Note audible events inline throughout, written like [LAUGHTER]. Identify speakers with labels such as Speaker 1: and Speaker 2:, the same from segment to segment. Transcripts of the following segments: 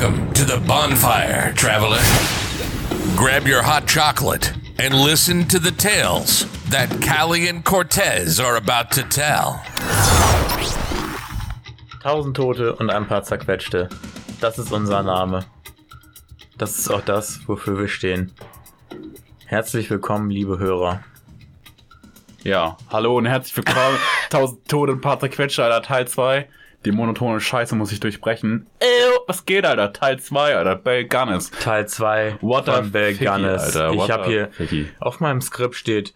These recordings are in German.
Speaker 1: Welcome to the bonfire, traveler. Grab your hot chocolate and listen to the tales that Callie and Cortez are about to tell.
Speaker 2: Tausend Tote und ein paar zerquetschte. Das ist unser Name. Das ist auch das, wofür wir stehen. Herzlich willkommen, liebe Hörer.
Speaker 3: Ja, hallo und herzlich willkommen. [LAUGHS] Tausend Tote und Patrick Quetscher, Alter, Teil 2. Die monotone Scheiße muss ich durchbrechen. Ew, was geht, Alter? Teil 2, Alter. Bell Gunnis.
Speaker 2: Teil 2
Speaker 3: What
Speaker 2: von Bell
Speaker 3: Ficky,
Speaker 2: Gunnis.
Speaker 3: Alter. What
Speaker 2: Ich habe
Speaker 3: a
Speaker 2: hier
Speaker 3: Ficky.
Speaker 2: auf meinem Skript steht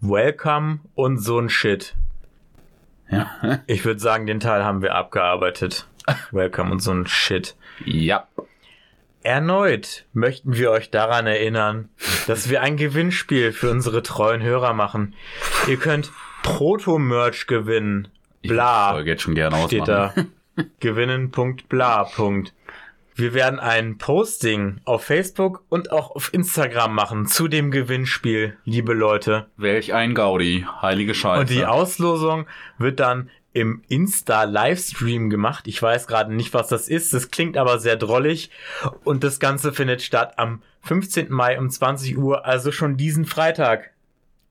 Speaker 2: Welcome und so ein Shit.
Speaker 3: Ja.
Speaker 2: Ich würde sagen, den Teil haben wir abgearbeitet. Welcome und so ein Shit.
Speaker 3: ja.
Speaker 2: Erneut möchten wir euch daran erinnern, dass wir ein Gewinnspiel für unsere treuen Hörer machen. Ihr könnt Proto-Merch gewinnen.
Speaker 3: Ich
Speaker 2: Bla.
Speaker 3: würde jetzt schon gerne
Speaker 2: steht
Speaker 3: ausmachen.
Speaker 2: da. Gewinnen.bla. Wir werden ein Posting auf Facebook und auch auf Instagram machen zu dem Gewinnspiel, liebe Leute.
Speaker 3: Welch ein Gaudi. Heilige Scheiße.
Speaker 2: Und die Auslosung wird dann im Insta-Livestream gemacht. Ich weiß gerade nicht, was das ist. Das klingt aber sehr drollig. Und das Ganze findet statt am 15. Mai um 20 Uhr, also schon diesen Freitag.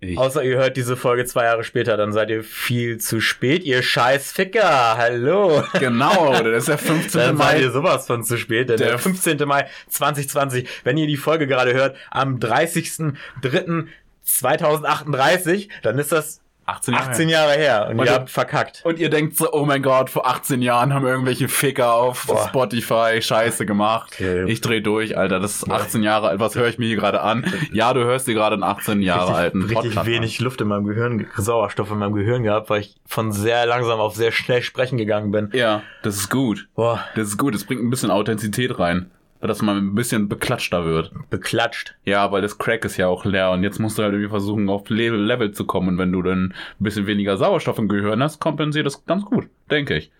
Speaker 3: Ich,
Speaker 2: Außer ihr hört diese Folge zwei Jahre später, dann seid ihr viel zu spät, ihr scheiß Ficker. Hallo.
Speaker 3: genau, das ist der 15.
Speaker 2: Dann seid ihr
Speaker 3: Mai.
Speaker 2: sowas von zu spät. Denn der,
Speaker 3: Der
Speaker 2: 15. Mai 2020, wenn ihr die Folge gerade hört, am 30.03.2038, dann ist das
Speaker 3: 18 Jahre.
Speaker 2: 18 Jahre her und,
Speaker 3: Und
Speaker 2: ihr habt verkackt.
Speaker 3: Und ihr denkt so, oh mein Gott, vor 18 Jahren haben irgendwelche Ficker auf
Speaker 2: Boah.
Speaker 3: Spotify Scheiße gemacht.
Speaker 2: Okay.
Speaker 3: Ich dreh durch, Alter. Das ist 18 Jahre alt. Was höre ich mir hier gerade an? [LAUGHS] Ja, du hörst dir gerade einen 18 Jahre alten
Speaker 2: richtig
Speaker 3: Podcast
Speaker 2: wenig Luft in meinem Gehirn, Sauerstoff in meinem Gehirn gehabt, weil ich von sehr langsam auf sehr schnell sprechen gegangen bin.
Speaker 3: an. Ja, das ist gut.
Speaker 2: Boah,
Speaker 3: Das ist gut. Das bringt ein bisschen Authentizität rein. Dass man ein bisschen beklatschter wird.
Speaker 2: beklatscht.
Speaker 3: Ja, weil das Crack ist ja auch leer und jetzt musst du halt irgendwie versuchen, auf Level, Level zu kommen. Und wenn du dann ein bisschen weniger Sauerstoff im Gehirn hast, kompensiert das ganz gut, denke ich.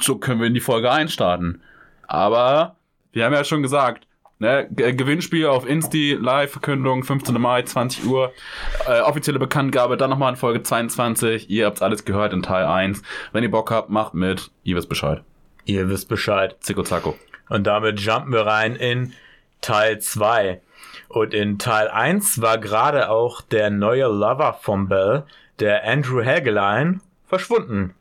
Speaker 3: So können wir in die Folge einstarten. Aber wir haben ja schon gesagt, ne, G- Gewinnspiel auf Insti, Live-Verkündung, 15. Mai, 20 Uhr. Äh, offizielle Bekanntgabe, dann nochmal in Folge 22. Ihr habt's alles gehört in Teil 1. Wenn ihr Bock habt, macht mit. Ihr wisst Bescheid.
Speaker 2: Ihr wisst Bescheid.
Speaker 3: Zicko Zacko.
Speaker 2: Und damit jumpen wir rein in Teil 2. Und in Teil 1 war gerade auch der neue Lover von Belle, der Andrew Helgelein, verschwunden.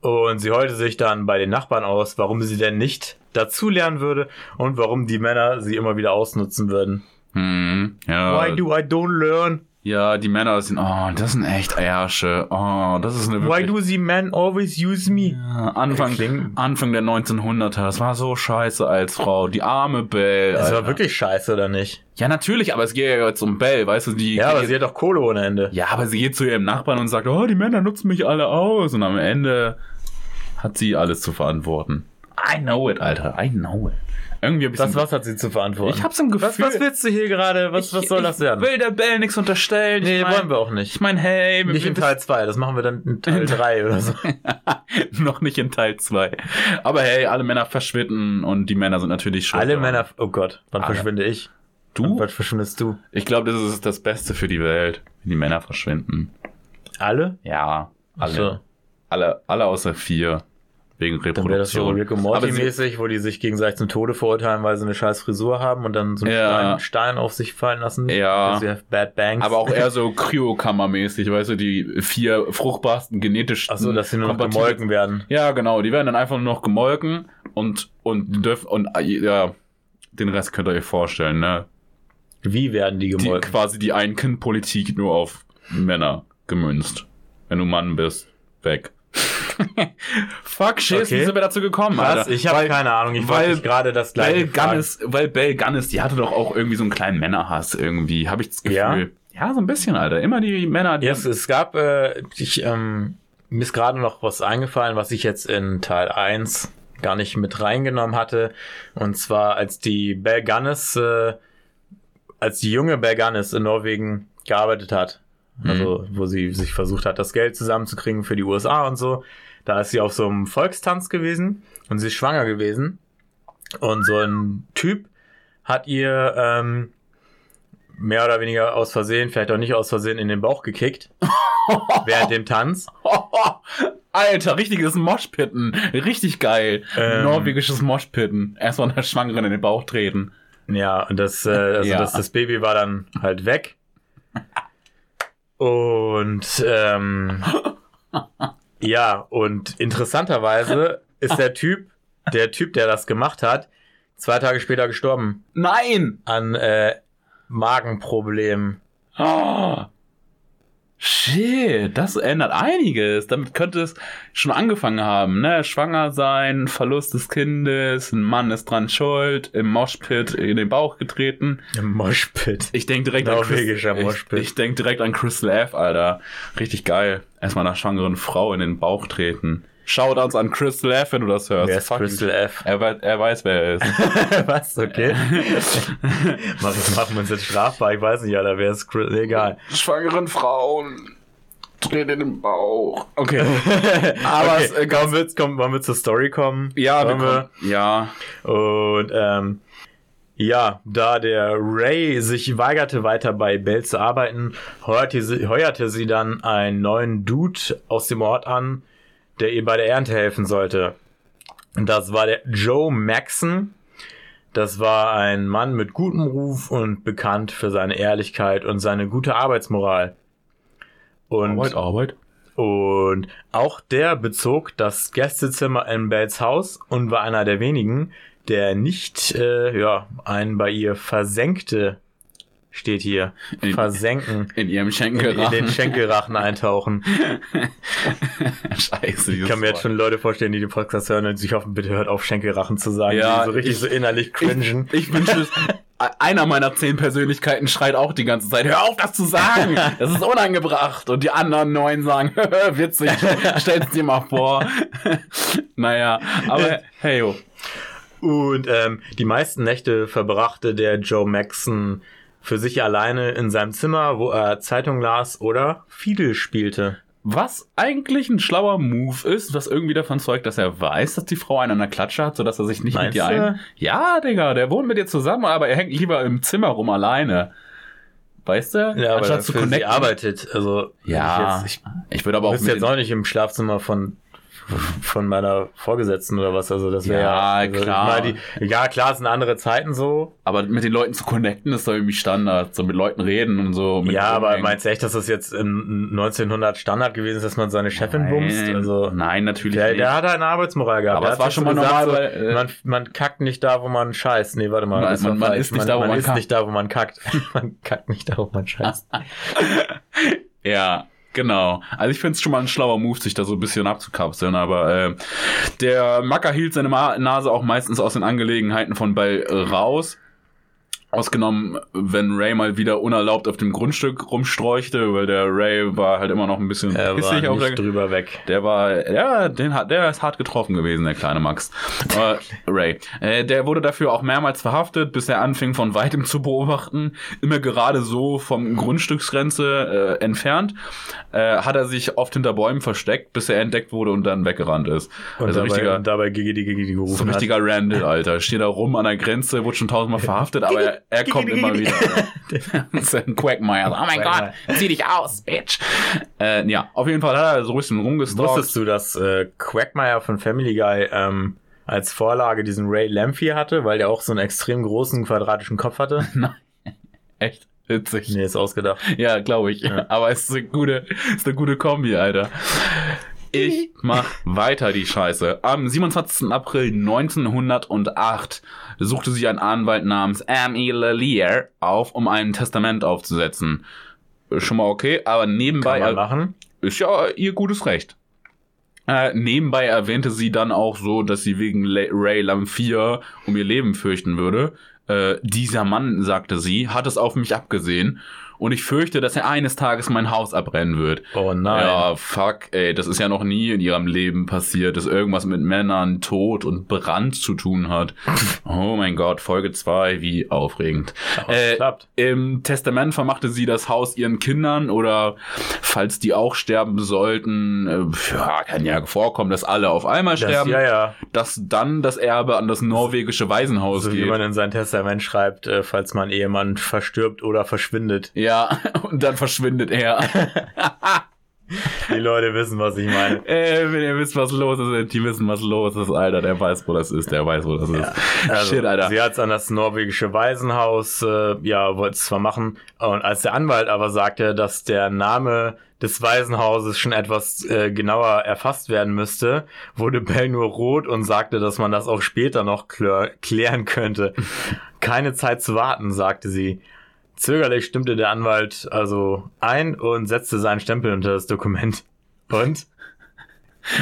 Speaker 2: Und sie heulte sich dann bei den Nachbarn aus, warum sie denn nicht dazulernen würde und warum die Männer sie immer wieder ausnutzen würden.
Speaker 3: Hm, ja.
Speaker 2: Why do I don't learn?
Speaker 3: Ja, die Männer sind, oh, das sind echt Ärsche. Oh, das ist eine
Speaker 2: Why
Speaker 3: wirklich...
Speaker 2: do the men always use me?
Speaker 3: Ja, Anfang, Anfang der 1900er, das war so scheiße als Frau. Die arme Belle.
Speaker 2: Das war wirklich scheiße, oder nicht?
Speaker 3: Ja, natürlich, aber es geht ja jetzt um Belle, weißt du, die.
Speaker 2: Ja, aber sie hat doch Kohle ohne Ende.
Speaker 3: ja, aber sie geht zu ihrem Nachbarn und sagt, oh, die Männer nutzen mich alle aus. Und am Ende hat sie alles zu verantworten. I know it, Alter. I know it. Irgendwie ein bisschen.
Speaker 2: Was, was hat sie zu verantworten?
Speaker 3: Ich hab's im Gefühl.
Speaker 2: was, was willst du hier gerade? Was, was soll das werden?
Speaker 3: Ich will der Belle nichts unterstellen.
Speaker 2: Nee,
Speaker 3: ich mein,
Speaker 2: wollen wir auch nicht.
Speaker 3: Ich meine, hey,
Speaker 2: Nicht in Teil 2, das machen wir dann in [LAUGHS] Teil 3 oder so. [LAUGHS]
Speaker 3: noch nicht in Teil 2. Aber hey, alle Männer verschwinden und die Männer sind natürlich schuld.
Speaker 2: Alle. Männer, oh Gott, wann
Speaker 3: Alle.
Speaker 2: verschwinde ich?
Speaker 3: Du?
Speaker 2: Wann verschwindest du?
Speaker 3: Ich glaube, das ist das Beste für die Welt, wenn die Männer verschwinden.
Speaker 2: Alle?
Speaker 3: Ja, alle.
Speaker 2: So.
Speaker 3: Alle, alle außer vier. Wegen
Speaker 2: Dann wäre das so
Speaker 3: Reproduktion.
Speaker 2: Rick und
Speaker 3: Aber
Speaker 2: Morty
Speaker 3: sie-
Speaker 2: mäßig, wo die sich gegenseitig zum Tode verurteilen, weil sie eine scheiß Frisur haben und dann so einen
Speaker 3: Ja.
Speaker 2: Stein, auf sich fallen lassen.
Speaker 3: Ja.
Speaker 2: Bad bangs.
Speaker 3: aber auch eher so [LAUGHS] Kryokammer-mäßig, weißt du, die vier fruchtbarsten genetisch.
Speaker 2: Ach so, dass sie nur noch gemolken werden.
Speaker 3: Ja, genau, die werden dann einfach nur noch gemolken und, und dürfen, und, äh, ja, den Rest könnt ihr euch vorstellen, ne?
Speaker 2: Wie werden die
Speaker 3: Die,
Speaker 2: gemolken?
Speaker 3: quasi die Ein-Kind-Politik nur auf Männer gemünzt. Wenn du Mann bist, weg. [LAUGHS] Fuck, shit,
Speaker 2: Okay.
Speaker 3: wie sind wir dazu gekommen,
Speaker 2: Was?
Speaker 3: Alter?
Speaker 2: Ich habe keine Ahnung. Ich
Speaker 3: weil
Speaker 2: gerade das gleiche fragen.
Speaker 3: Gunnis, weil Belle Gunnis, die hatte doch auch irgendwie so einen kleinen Männerhass irgendwie, habe ich das Gefühl.
Speaker 2: Ja?
Speaker 3: Ja? so ein bisschen, Alter. Immer die Männer, die.
Speaker 2: Ja, es, gab, äh, ich, ähm, mir ist gerade noch was eingefallen, was ich jetzt in Teil 1 gar nicht mit reingenommen hatte. Und zwar, als die Bell Gunnis, äh, als die junge Bell Gunnis in Norwegen gearbeitet hat, also wo sie sich versucht hat, das Geld zusammenzukriegen für die USA und so, da ist sie auf so einem Volkstanz gewesen und sie ist schwanger gewesen. Und so ein Typ hat ihr ähm, mehr oder weniger aus Versehen, vielleicht auch nicht aus Versehen, in den Bauch gekickt [LAUGHS] während dem Tanz. [LAUGHS]
Speaker 3: Alter, richtiges Moshpitten. Richtig geil.
Speaker 2: Ähm.
Speaker 3: Norwegisches Moshpitten. Erstmal einer Schwangeren in den Bauch treten.
Speaker 2: Ja, und das, äh, also
Speaker 3: Ja.
Speaker 2: das, das Baby war dann halt weg. [LAUGHS] Und ähm, ja, und interessanterweise [LAUGHS] ist der Typ, der Typ, der das gemacht hat, zwei Tage später gestorben
Speaker 3: Nein!
Speaker 2: an äh, Magenproblemen.
Speaker 3: Oh. Shit, das ändert einiges. Damit könnte es schon angefangen haben, ne? Schwanger sein, Verlust des Kindes, ein Mann ist dran schuld, im Moshpit in den Bauch getreten.
Speaker 2: Im Moshpit.
Speaker 3: Ich denk direkt an
Speaker 2: Norwegischer Moshpit.
Speaker 3: ich, ich denk direkt an Crystal F, Alter. Richtig geil. Erstmal einer schwangeren Frau in den Bauch treten. Shoutouts an Crystal F, wenn du das hörst.
Speaker 2: Wer ist
Speaker 3: Fucking-
Speaker 2: Crystal F?
Speaker 3: Er, weiß- er weiß, wer er ist. [LAUGHS]
Speaker 2: Was? Okay. [LAUGHS] Mach, machen wir uns jetzt strafbar. Ich weiß nicht, Alter, wer ist Crystal? Egal.
Speaker 3: Schwangeren Frauen treten in den Bauch. Okay. [LAUGHS] Aber
Speaker 2: okay,
Speaker 3: es, äh,
Speaker 2: komm, wir, komm, wollen wir zur Story kommen?
Speaker 3: Ja, wir
Speaker 2: Wollen
Speaker 3: kommen, ja.
Speaker 2: Und ähm, ja, da der Ray sich weigerte, weiter bei Bell zu arbeiten, heuerte sie, heuerte sie dann einen neuen Dude aus dem Ort an, der ihr bei der Ernte helfen sollte. Und das war der Joe Maxon. Das war ein Mann mit gutem Ruf und bekannt für seine Ehrlichkeit und seine gute Arbeitsmoral. Und
Speaker 3: Arbeit, Arbeit.
Speaker 2: und auch der bezog das Gästezimmer in Bells Haus und war einer der wenigen, der nicht, äh, ja, einen bei ihr versenkte, steht hier,
Speaker 3: In-
Speaker 2: versenken,
Speaker 3: In ihrem
Speaker 2: in,
Speaker 3: Schenkelrachen.
Speaker 2: in den Schenkelrachen eintauchen. [LAUGHS]
Speaker 3: Scheiße.
Speaker 2: Ich kann mir jetzt schon Leute vorstellen, die den Podcast hören und sich hoffen, bitte hört auf, Schenkelrachen zu sagen,
Speaker 3: Ja,
Speaker 2: die so richtig
Speaker 3: ich-
Speaker 2: so innerlich cringen.
Speaker 3: Ich, ich wünsche es. Einer meiner zehn Persönlichkeiten schreit auch die ganze Zeit, hör auf, das zu sagen! Das ist unangebracht! Und die anderen neun sagen, [LAUGHS] witzig, [LAUGHS] stell's dir mal vor. naja, aber hey, yo.
Speaker 2: Und ähm, die meisten Nächte verbrachte der Joe Maxon für sich alleine in seinem Zimmer, wo er Zeitung las oder Fiedel spielte.
Speaker 3: Was eigentlich ein schlauer Move ist, was irgendwie davon zeugt, dass er weiß, dass die Frau einen an der Klatsche hat, sodass er sich nicht
Speaker 2: Meinst
Speaker 3: mit
Speaker 2: du?
Speaker 3: ein... Ja, Digga, der wohnt mit dir zusammen, aber er hängt lieber im Zimmer rum alleine. Weißt du?
Speaker 2: Ja, aber
Speaker 3: Anstatt zu
Speaker 2: für sie
Speaker 3: connecten.
Speaker 2: arbeitet. Also
Speaker 3: Ja,
Speaker 2: ich, jetzt,
Speaker 3: ich würde aber
Speaker 2: ich
Speaker 3: auch
Speaker 2: wüsste jetzt auch nicht im Schlafzimmer von von meiner Vorgesetzten oder was. Also das wäre
Speaker 3: Ja,
Speaker 2: also
Speaker 3: klar.
Speaker 2: die, ja klar, es sind andere Zeiten so.
Speaker 3: Aber mit den Leuten zu connecten ist doch irgendwie Standard. So mit Leuten reden und so.
Speaker 2: Ja, aber
Speaker 3: rumhängen.
Speaker 2: meinst du echt, dass das jetzt in 1900 Standard gewesen ist, dass man seine Chefin
Speaker 3: Nein,
Speaker 2: bumst? Also
Speaker 3: nein, natürlich
Speaker 2: der,
Speaker 3: nicht.
Speaker 2: der hat halt eine Arbeitsmoral gehabt.
Speaker 3: Aber es war schon mal
Speaker 2: gesagt,
Speaker 3: normal,
Speaker 2: so,
Speaker 3: weil, äh,
Speaker 2: man, man kackt nicht da, wo man scheißt. Nee, warte mal.
Speaker 3: Man- man- man ist nicht da, wo man
Speaker 2: ist
Speaker 3: kackt.
Speaker 2: nicht da, wo man kackt. [LAUGHS] man kackt nicht da, wo man scheißt. [LAUGHS]
Speaker 3: Ja, genau. Also ich finde es schon mal ein schlauer Move, sich da so ein bisschen abzukapseln, aber äh, der Macker hielt seine Ma Nase auch meistens aus den Angelegenheiten von Bell äh, raus. Ausgenommen, wenn Ray mal wieder unerlaubt auf dem Grundstück rumstreuchte, weil der Ray war halt immer noch ein bisschen
Speaker 2: Er war
Speaker 3: pissig auf der
Speaker 2: drüber weg.
Speaker 3: Der war, ja, den hat, der ist hart getroffen gewesen, der kleine Max. äh, Ray. Äh, der wurde dafür auch mehrmals verhaftet, bis er anfing von weitem zu beobachten. Immer gerade so vom Grundstücksgrenze äh, entfernt, äh, hat er sich oft hinter Bäumen versteckt, bis er entdeckt wurde und dann weggerannt ist.
Speaker 2: Und
Speaker 3: also
Speaker 2: dabei,
Speaker 3: richtiger,
Speaker 2: und dabei Gigi die Gigi gerufen
Speaker 3: so ein richtiger Randall, Alter. Steht da rum an der Grenze, wurde schon tausendmal [LAUGHS] verhaftet, aber er, er kommt immer wieder. [LAUGHS] ein Quagmire. Oh mein Gott, zieh dich aus, Bitch. Äh, ja, auf jeden Fall hat er so ein bisschen rumgestalkt.
Speaker 2: Wusstest du, dass äh, Quagmire von Family Guy ähm, als Vorlage diesen Ray Lamphy hatte, weil der auch so einen extrem großen quadratischen Kopf hatte? [LAUGHS]
Speaker 3: Echt witzig.
Speaker 2: nee, ist ausgedacht.
Speaker 3: Ja, glaube ich. Aber es ist eine gute, ist eine gute Kombi, Alter. Ich mach weiter die Scheiße. Am 27. April 1908 suchte sie einen Anwalt namens M.E. Lalier auf, um ein Testament aufzusetzen. Schon mal okay, aber nebenbei
Speaker 2: Kann man machen.
Speaker 3: ist ja ihr gutes Recht. Äh, nebenbei erwähnte sie dann auch so, dass sie wegen Le Ray Lamphir um ihr Leben fürchten würde. Äh, dieser Mann, sagte sie, hat es auf mich abgesehen und ich fürchte, dass er eines Tages mein Haus abbrennen wird.
Speaker 2: Oh nein.
Speaker 3: Ja, fuck, ey, das ist ja noch nie in ihrem Leben passiert, dass irgendwas mit Männern, Tod und Brand zu tun hat. [LAUGHS] Oh mein Gott, Folge 2, wie aufregend.
Speaker 2: Klappt.
Speaker 3: Im Testament vermachte sie das Haus ihren Kindern oder falls die auch sterben sollten, äh, ja, kann ja vorkommen, dass alle auf einmal
Speaker 2: Das,
Speaker 3: sterben,
Speaker 2: ja, ja.
Speaker 3: dass dann das Erbe an das norwegische Waisenhaus
Speaker 2: So wie
Speaker 3: geht.
Speaker 2: man in sein Testament schreibt, äh, falls mein Ehemann verstirbt oder verschwindet.
Speaker 3: Ja, [LAUGHS] und dann verschwindet er. [LAUGHS]
Speaker 2: Die Leute wissen, was ich meine.
Speaker 3: Ey, wenn ihr wisst, was los ist, die wissen, was los ist, Alter, der weiß, wo das ist, der weiß, wo das ist.
Speaker 2: Also,
Speaker 3: Shit, Alter.
Speaker 2: Sie hat es an das norwegische Waisenhaus, äh, ja, wollte es zwar machen. Und als der Anwalt aber sagte, dass der Name des Waisenhauses schon etwas äh, genauer erfasst werden müsste, wurde Bell nur rot und sagte, dass man das auch später noch klär klären könnte. [LAUGHS] Keine Zeit zu warten, sagte sie. Zögerlich stimmte der Anwalt also ein und setzte seinen Stempel unter das Dokument. Und?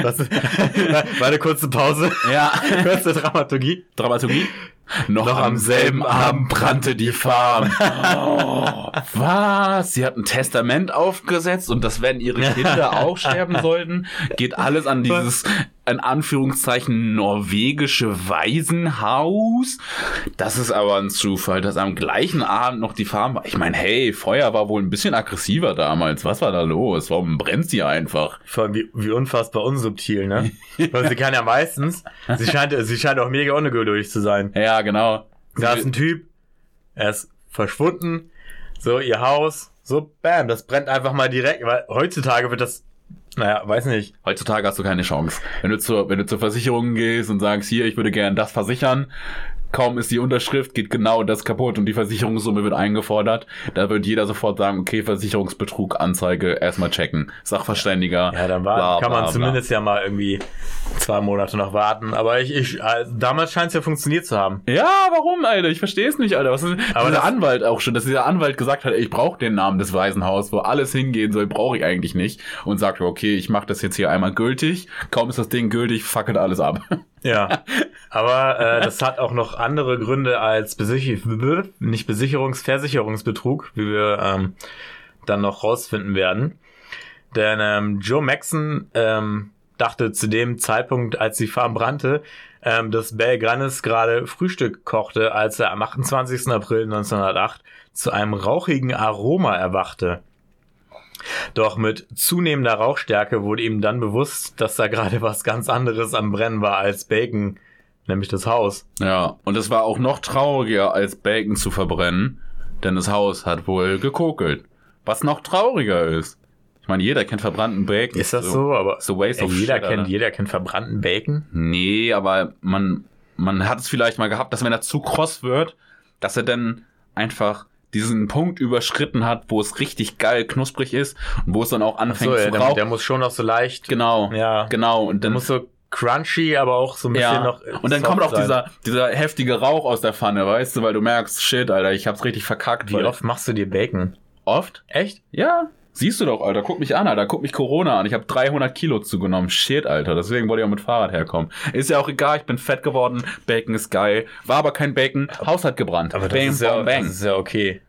Speaker 2: Was? [LAUGHS] War eine kurze Pause.
Speaker 3: Ja. [LAUGHS]
Speaker 2: Kurze Dramaturgie.
Speaker 3: Dramaturgie? Noch,
Speaker 2: Noch
Speaker 3: am selben Abend brannte die Farm. Oh, was? Sie hat ein Testament aufgesetzt und dass wenn ihre Kinder [LAUGHS] auch sterben sollten, geht alles an dieses, in Anführungszeichen, norwegische Waisenhaus. Das ist aber ein Zufall, dass am gleichen Abend noch die Farm war. Ich meine, hey, Feuer war wohl ein bisschen aggressiver damals. Was war da los? Warum brennt sie einfach?
Speaker 2: Vor allem wie, wie unfassbar unsubtil, ne? [LAUGHS] Weil sie kann ja meistens, sie scheint, sie scheint auch mega ungeduldig zu sein.
Speaker 3: Ja, genau.
Speaker 2: Da ist ein Typ, er ist verschwunden, so ihr Haus, so bam, das brennt einfach mal direkt, weil heutzutage wird das, naja, weiß nicht.
Speaker 3: Heutzutage hast du keine Chance. Wenn du zur, wenn du zur Versicherung gehst und sagst, hier, ich würde gern das versichern, kaum ist die Unterschrift, geht genau das kaputt und die Versicherungssumme wird eingefordert. Da wird jeder sofort sagen, okay, Versicherungsbetrug, Anzeige, erstmal checken. Sachverständiger.
Speaker 2: Ja, dann war,
Speaker 3: bla,
Speaker 2: kann man
Speaker 3: bla, bla.
Speaker 2: zumindest ja mal irgendwie zwei Monate noch warten. Aber ich, ich also damals scheint es ja funktioniert zu haben.
Speaker 3: Ja, warum, Alter? Ich verstehe es nicht, Alter. Was ist
Speaker 2: Aber das-
Speaker 3: Anwalt auch schon, dass dieser Anwalt gesagt hat, ey, ich brauche den Namen des Waisenhaus, wo alles hingehen soll, brauche ich eigentlich nicht. Und sagt, okay, ich mache das jetzt hier einmal gültig. Kaum ist das Ding gültig, fackelt alles ab. [LAUGHS]
Speaker 2: Ja, aber äh, das hat auch noch andere Gründe als Besicher nicht Besicherungs Versicherungsbetrug, wie wir ähm, dann noch rausfinden werden. Denn ähm, Joe Maxon ähm, dachte zu dem Zeitpunkt, als die Farm brannte, ähm, dass Bell Grannis gerade Frühstück kochte, als er am 28. April 1908 zu einem rauchigen Aroma erwachte. Doch mit zunehmender Rauchstärke wurde ihm dann bewusst, dass da gerade was ganz anderes am Brennen war als Bacon, nämlich das Haus.
Speaker 3: Ja, und es war auch noch trauriger, als Bacon zu verbrennen, denn das Haus hat wohl gekokelt. Was noch trauriger ist. Ich meine, jeder kennt verbrannten Bacon.
Speaker 2: Ist das so? Aber
Speaker 3: So waste
Speaker 2: ey,
Speaker 3: of
Speaker 2: jeder
Speaker 3: shit,
Speaker 2: kennt,
Speaker 3: Alter.
Speaker 2: jeder kennt verbrannten Bacon.
Speaker 3: Nee, aber man, man hat es vielleicht mal gehabt, dass wenn er zu kross wird, dass er dann einfach diesen Punkt überschritten hat, wo es richtig geil knusprig ist und wo es dann auch anfängt
Speaker 2: So,
Speaker 3: zu
Speaker 2: der,
Speaker 3: rauchen.
Speaker 2: der muss schon noch so leicht.
Speaker 3: genau,
Speaker 2: Ja.
Speaker 3: genau. Und
Speaker 2: Der
Speaker 3: dann
Speaker 2: muss so crunchy, aber auch so ein bisschen
Speaker 3: ja,
Speaker 2: noch.
Speaker 3: und dann kommt auch
Speaker 2: sein.
Speaker 3: dieser, dieser heftige Rauch aus der Pfanne, weißt du, weil du merkst, shit, Alter, ich hab's richtig verkackt.
Speaker 2: Wie oft machst du dir Bacon?
Speaker 3: Oft?
Speaker 2: Echt?
Speaker 3: Ja. Siehst du doch, Alter, guck mich an, Alter, guck mich Corona an. Ich habe 300 Kilo zugenommen. Shit, Alter, deswegen wollte ich auch mit Fahrrad herkommen. Ist ja auch egal, ich bin fett geworden, Bacon ist geil. War aber kein Bacon, Haus hat gebrannt.
Speaker 2: Aber das,
Speaker 3: Bam,
Speaker 2: ist ja,
Speaker 3: bang.
Speaker 2: das ist ja okay.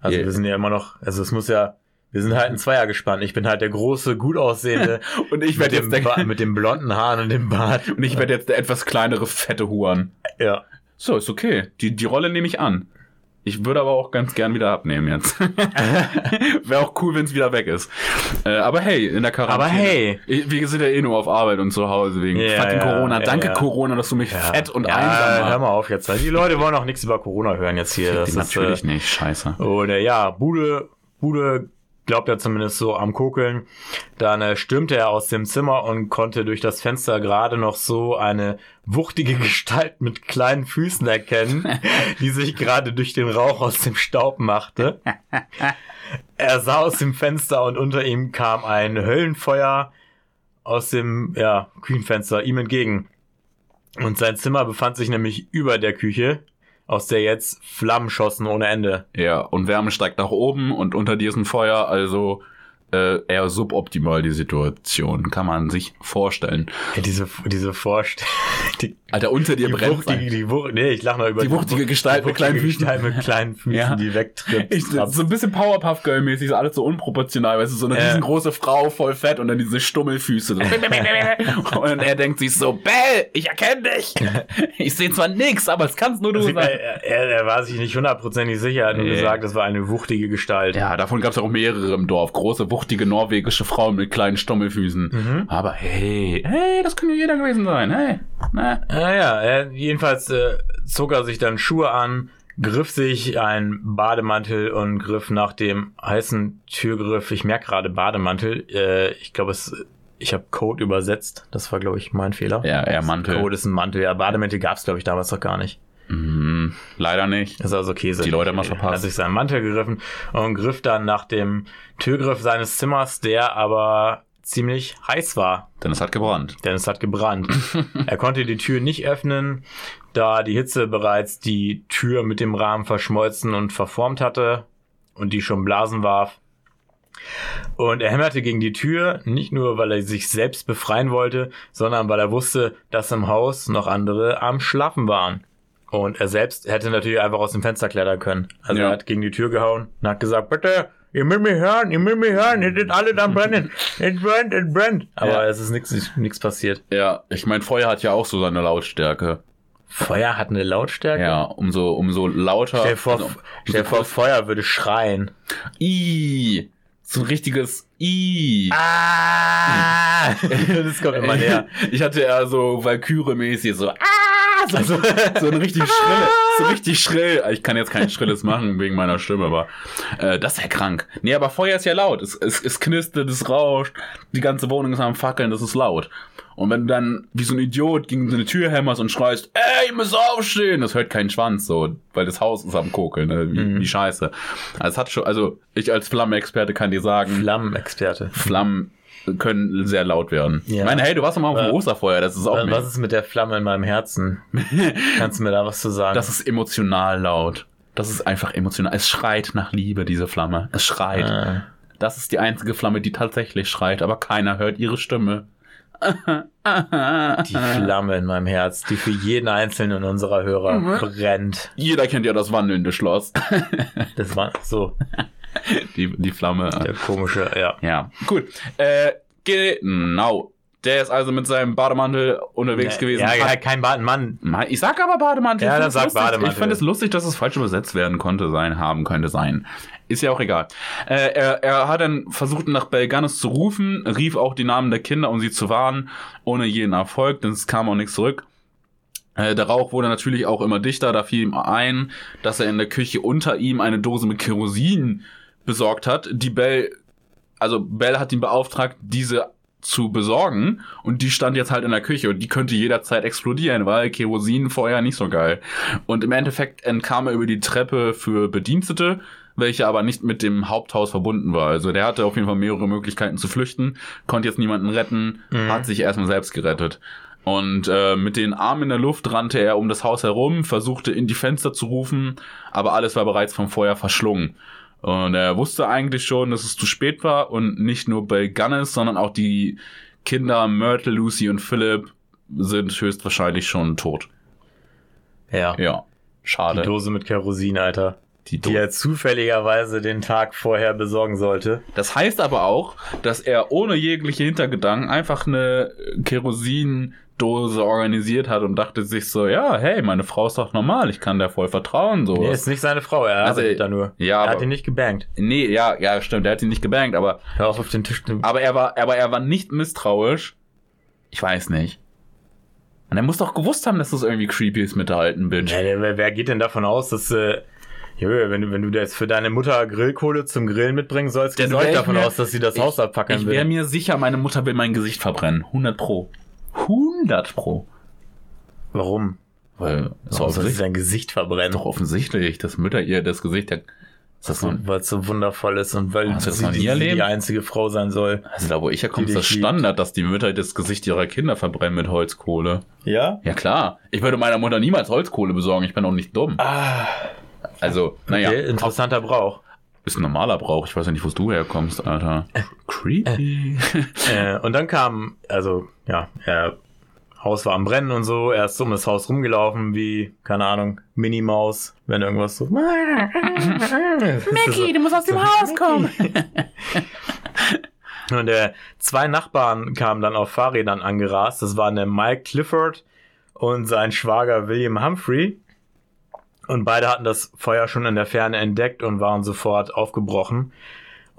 Speaker 2: Also
Speaker 3: Yeah.
Speaker 2: wir sind ja immer noch, also es muss ja, wir sind halt ein Zweier gespannt. Ich bin halt der große, gut aussehende [LAUGHS]
Speaker 3: Und ich werde jetzt der,
Speaker 2: mit dem blonden Haaren und dem Bart.
Speaker 3: und ich werde jetzt der etwas kleinere, fette Huan.
Speaker 2: Ja.
Speaker 3: So, ist okay. Die, die Rolle nehme ich an. Ich würde aber auch ganz gern wieder abnehmen jetzt. [LAUGHS] Wäre auch cool, wenn es wieder weg ist. Äh, aber hey, in der Quarantäne.
Speaker 2: Aber hey.
Speaker 3: Ich, wir sind ja eh nur auf Arbeit und zu Hause wegen
Speaker 2: Ja,
Speaker 3: fucking
Speaker 2: ja,
Speaker 3: Corona. Danke
Speaker 2: ja.
Speaker 3: Corona, dass du mich fett und
Speaker 2: ja,
Speaker 3: einsam
Speaker 2: Hör
Speaker 3: machst.
Speaker 2: mal auf jetzt. Die Leute wollen auch nichts über Corona hören jetzt hier. Das ist,
Speaker 3: Natürlich
Speaker 2: äh,
Speaker 3: nicht, scheiße.
Speaker 2: Und äh, ja, Bude, Bude glaubt er zumindest so am Kokeln. Dann äh, stürmte er aus dem Zimmer und konnte durch das Fenster gerade noch so eine wuchtige [LAUGHS] Gestalt mit kleinen Füßen erkennen, die sich gerade durch den Rauch aus dem Staub machte. Er sah aus dem Fenster und unter ihm kam ein Höllenfeuer aus dem ja, Küchenfenster ihm entgegen. Und sein Zimmer befand sich nämlich über der Küche, aus der jetzt Flammen schossen ohne Ende.
Speaker 3: Ja, und Wärme steigt nach oben und unter diesem Feuer, also äh, eher suboptimal die Situation, kann man sich vorstellen.
Speaker 2: Ja, diese, diese Vorstellung. [LAUGHS] Die,
Speaker 3: Alter, unter dir
Speaker 2: die
Speaker 3: brennt
Speaker 2: wuchtige, die Wuch, nee, ich lach noch über
Speaker 3: Die wuchtige Gestalt mit kleinen Füßen.
Speaker 2: Gestalt mit kleinen Füßen,
Speaker 3: Ja.
Speaker 2: die wegtritt.
Speaker 3: Ich, so ein bisschen Powerpuff Girl mäßig, so alles so unproportional, weißt du, so eine
Speaker 2: Äh.
Speaker 3: riesengroße Frau, voll fett und dann diese Stummelfüße. So. [LAUGHS] und er denkt sich so, Bell, ich erkenne dich. [LAUGHS] Ich sehe zwar nix, aber es kannst nur du sein.
Speaker 2: er, er, war sich nicht hundertprozentig sicher, er hat nur
Speaker 3: Nee.
Speaker 2: gesagt, das war eine wuchtige Gestalt.
Speaker 3: Ja, davon gab es auch mehrere im Dorf. Große, wuchtige norwegische Frauen mit kleinen Stummelfüßen. Aber hey, hey, das kann ja jeder gewesen sein. Hey, ne?
Speaker 2: Naja, er, jedenfalls äh, zog er sich dann Schuhe an, griff sich ein Bademantel und griff nach dem heißen Türgriff. Ich merke gerade Bademantel. Äh, ich glaube, es, ich habe Code übersetzt. Das war, glaube ich, mein Fehler.
Speaker 3: Ja, eher Mantel.
Speaker 2: Code ist ein Mantel. Ja, Bademantel gab es, glaube ich, damals noch gar nicht.
Speaker 3: Mhm, leider nicht.
Speaker 2: Das ist also Käse.
Speaker 3: Die Leute haben was verpasst.
Speaker 2: Er hat sich seinen Mantel gegriffen und griff dann nach dem Türgriff seines Zimmers, der aber ziemlich heiß war.
Speaker 3: Denn es hat gebrannt.
Speaker 2: Denn es hat gebrannt. [LAUGHS] er konnte die Tür nicht öffnen, da die Hitze bereits die Tür mit dem Rahmen verschmolzen und verformt hatte und die schon Blasen warf. Und er hämmerte gegen die Tür, nicht nur weil er sich selbst befreien wollte, sondern weil er wusste, dass im Haus noch andere am Schlafen waren. Und er selbst hätte natürlich einfach aus dem Fenster klettern können. Also
Speaker 3: Ja.
Speaker 2: er hat gegen die Tür gehauen und hat gesagt, bitte, ihr müsst mich hören, ihr müsst mich hören, ihr seid alle dann brennen. [LAUGHS] Es brennt, es brennt. Aber
Speaker 3: Ja.
Speaker 2: es ist nichts nichts passiert.
Speaker 3: Ja, ich meine, Feuer hat ja auch so seine Lautstärke.
Speaker 2: Feuer hat eine Lautstärke?
Speaker 3: Ja, umso, umso lauter.
Speaker 2: Stell dir vor,
Speaker 3: also,
Speaker 2: stell vor, Feuer würde schreien.
Speaker 3: I. So ein richtiges I.
Speaker 2: Ah! [LAUGHS] das kommt immer näher.
Speaker 3: Ich hatte ja so Valkyrie-mäßig so, ah, so, so, so ein richtig schrill, so richtig schrill. Ich kann jetzt kein Schrilles machen wegen meiner Stimme, aber äh, das ist ja krank. Nee, aber Feuer ist ja laut. Es, es, es knistert, es rauscht, die ganze Wohnung ist am Fackeln, das ist laut. Und wenn du dann wie so ein Idiot gegen so eine Tür hämmerst und schreist, ey, ich muss aufstehen, das hört keinen Schwanz so, weil das Haus ist am Kokeln, ne? wie,
Speaker 2: Mhm.
Speaker 3: wie scheiße. Also, es hat schon, also ich als Flammenexperte kann dir sagen,
Speaker 2: Flammenexperte.
Speaker 3: Flammen können sehr laut werden.
Speaker 2: Ja.
Speaker 3: Ich meine, hey, du warst doch mal auf dem
Speaker 2: Äh,
Speaker 3: Osterfeuer, das ist auch
Speaker 2: Was
Speaker 3: nicht.
Speaker 2: ist mit der Flamme in meinem Herzen? [LAUGHS] Kannst du mir da was zu sagen?
Speaker 3: Das ist emotional laut. Das ist einfach emotional. Es schreit nach Liebe, diese Flamme. Es schreit.
Speaker 2: Ah.
Speaker 3: Das ist die einzige Flamme, die tatsächlich schreit, aber keiner hört ihre Stimme.
Speaker 2: die Flamme in meinem Herz, die für jeden einzelnen unserer Hörer
Speaker 3: Mhm.
Speaker 2: brennt.
Speaker 3: Jeder kennt ja das wandelnde Schloss.
Speaker 2: Das war so [LAUGHS]
Speaker 3: die, die Flamme.
Speaker 2: der komische, ja.
Speaker 3: Ja, gut. Äh, genau. Der ist also mit seinem Bademantel unterwegs gewesen.
Speaker 2: Ja, ja, kein Bad, Mann.
Speaker 3: Mann, Ich sag aber Bademantel.
Speaker 2: Ja, dann sag. Bademantel.
Speaker 3: Ich finde es lustig, dass es falsch übersetzt werden konnte, sein, haben könnte sein. Ist ja auch egal. Äh, er, er hat dann versucht, nach Belganis zu rufen, rief auch die Namen der Kinder, um sie zu warnen, ohne jeden Erfolg, denn es kam auch nichts zurück. Äh, der Rauch wurde natürlich auch immer dichter, da fiel ihm ein, dass er in der Küche unter ihm eine Dose mit Kerosin besorgt hat. Die Bell, also Bell hat ihn beauftragt, diese zu besorgen und die stand jetzt halt in der Küche und die könnte jederzeit explodieren, weil Kerosinfeuer nicht so geil. Und im Endeffekt entkam er über die Treppe für Bedienstete, welche aber nicht mit dem Haupthaus verbunden war. Also der hatte auf jeden Fall mehrere Möglichkeiten zu flüchten, konnte jetzt niemanden retten,
Speaker 2: Mhm.
Speaker 3: hat sich erstmal selbst gerettet. Und äh, mit den Armen in der Luft rannte er um das Haus herum, versuchte in die Fenster zu rufen, aber alles war bereits vom Feuer verschlungen. Und er wusste eigentlich schon, dass es zu spät war und nicht nur bei Gunnis, sondern auch die Kinder Myrtle, Lucy und Philip sind höchstwahrscheinlich schon tot.
Speaker 2: Ja.
Speaker 3: Ja,
Speaker 2: Die
Speaker 3: schade.
Speaker 2: Dose mit Kerosin, Alter.
Speaker 3: Die
Speaker 2: Die er zufälligerweise den Tag vorher besorgen sollte.
Speaker 3: Das heißt aber auch, dass er ohne jegliche Hintergedanken einfach eine Kerosindose organisiert hat und dachte sich so, ja, hey, meine Frau ist doch normal, ich kann der voll vertrauen. So.
Speaker 2: Nee, ist nicht seine Frau, er
Speaker 3: Also,
Speaker 2: da nur.
Speaker 3: ja,
Speaker 2: er hat
Speaker 3: aber-
Speaker 2: ihn nicht gebankt.
Speaker 3: Nee, ja, ja, stimmt, der hat ihn nicht gebankt, aber,
Speaker 2: Hör auf, auf den Tisch.
Speaker 3: aber er war, aber er war nicht misstrauisch. Ich weiß nicht. Und er muss doch gewusst haben, dass das irgendwie creepy ist mit der alten Bitch.
Speaker 2: Ja, wer, wer geht denn davon aus, dass, äh, Junge, wenn du, wenn du jetzt für deine Mutter Grillkohle zum Grillen mitbringen sollst, gehst du
Speaker 3: ich
Speaker 2: davon
Speaker 3: mir-
Speaker 2: aus, dass sie das Haus abfackeln
Speaker 3: Ich wäre
Speaker 2: will.
Speaker 3: mir sicher, meine Mutter will mein Gesicht verbrennen. 100 pro. 100 pro.
Speaker 2: Warum?
Speaker 3: Weil,
Speaker 2: soll
Speaker 3: offensichtlich,
Speaker 2: sein Gesicht verbrennen?
Speaker 3: doch offensichtlich, dass Mütter ihr das Gesicht, der, das so,
Speaker 2: Weil es so wundervoll ist und weil
Speaker 3: das
Speaker 2: sie die, die einzige Frau sein soll.
Speaker 3: also da wo ich herkomme, ist das. Standard, dass die Mütter das Gesicht ihrer Kinder verbrennen mit Holzkohle.
Speaker 2: Ja?
Speaker 3: Ja klar, ich würde meiner Mutter niemals Holzkohle besorgen, ich bin auch nicht dumm.
Speaker 2: Ah,
Speaker 3: Also, naja,
Speaker 2: okay, interessanter Brauch.
Speaker 3: ist ein normaler Brauch, ich weiß ja nicht, wo du herkommst, Alter. [LAUGHS] Creepy.
Speaker 2: äh, und dann kam, also, ja, er, Haus war am Brennen und so, er ist um das Haus rumgelaufen, wie, keine Ahnung, Minimaus, wenn irgendwas so. [LAUGHS] Mickey,
Speaker 3: du musst aus dem Haus kommen. [LAUGHS]
Speaker 2: Und äh, zwei Nachbarn kamen dann auf Fahrrädern angerast. Das waren der Mike Clifford und sein Schwager William Humphrey. Und beide hatten das Feuer schon in der Ferne entdeckt und waren sofort aufgebrochen.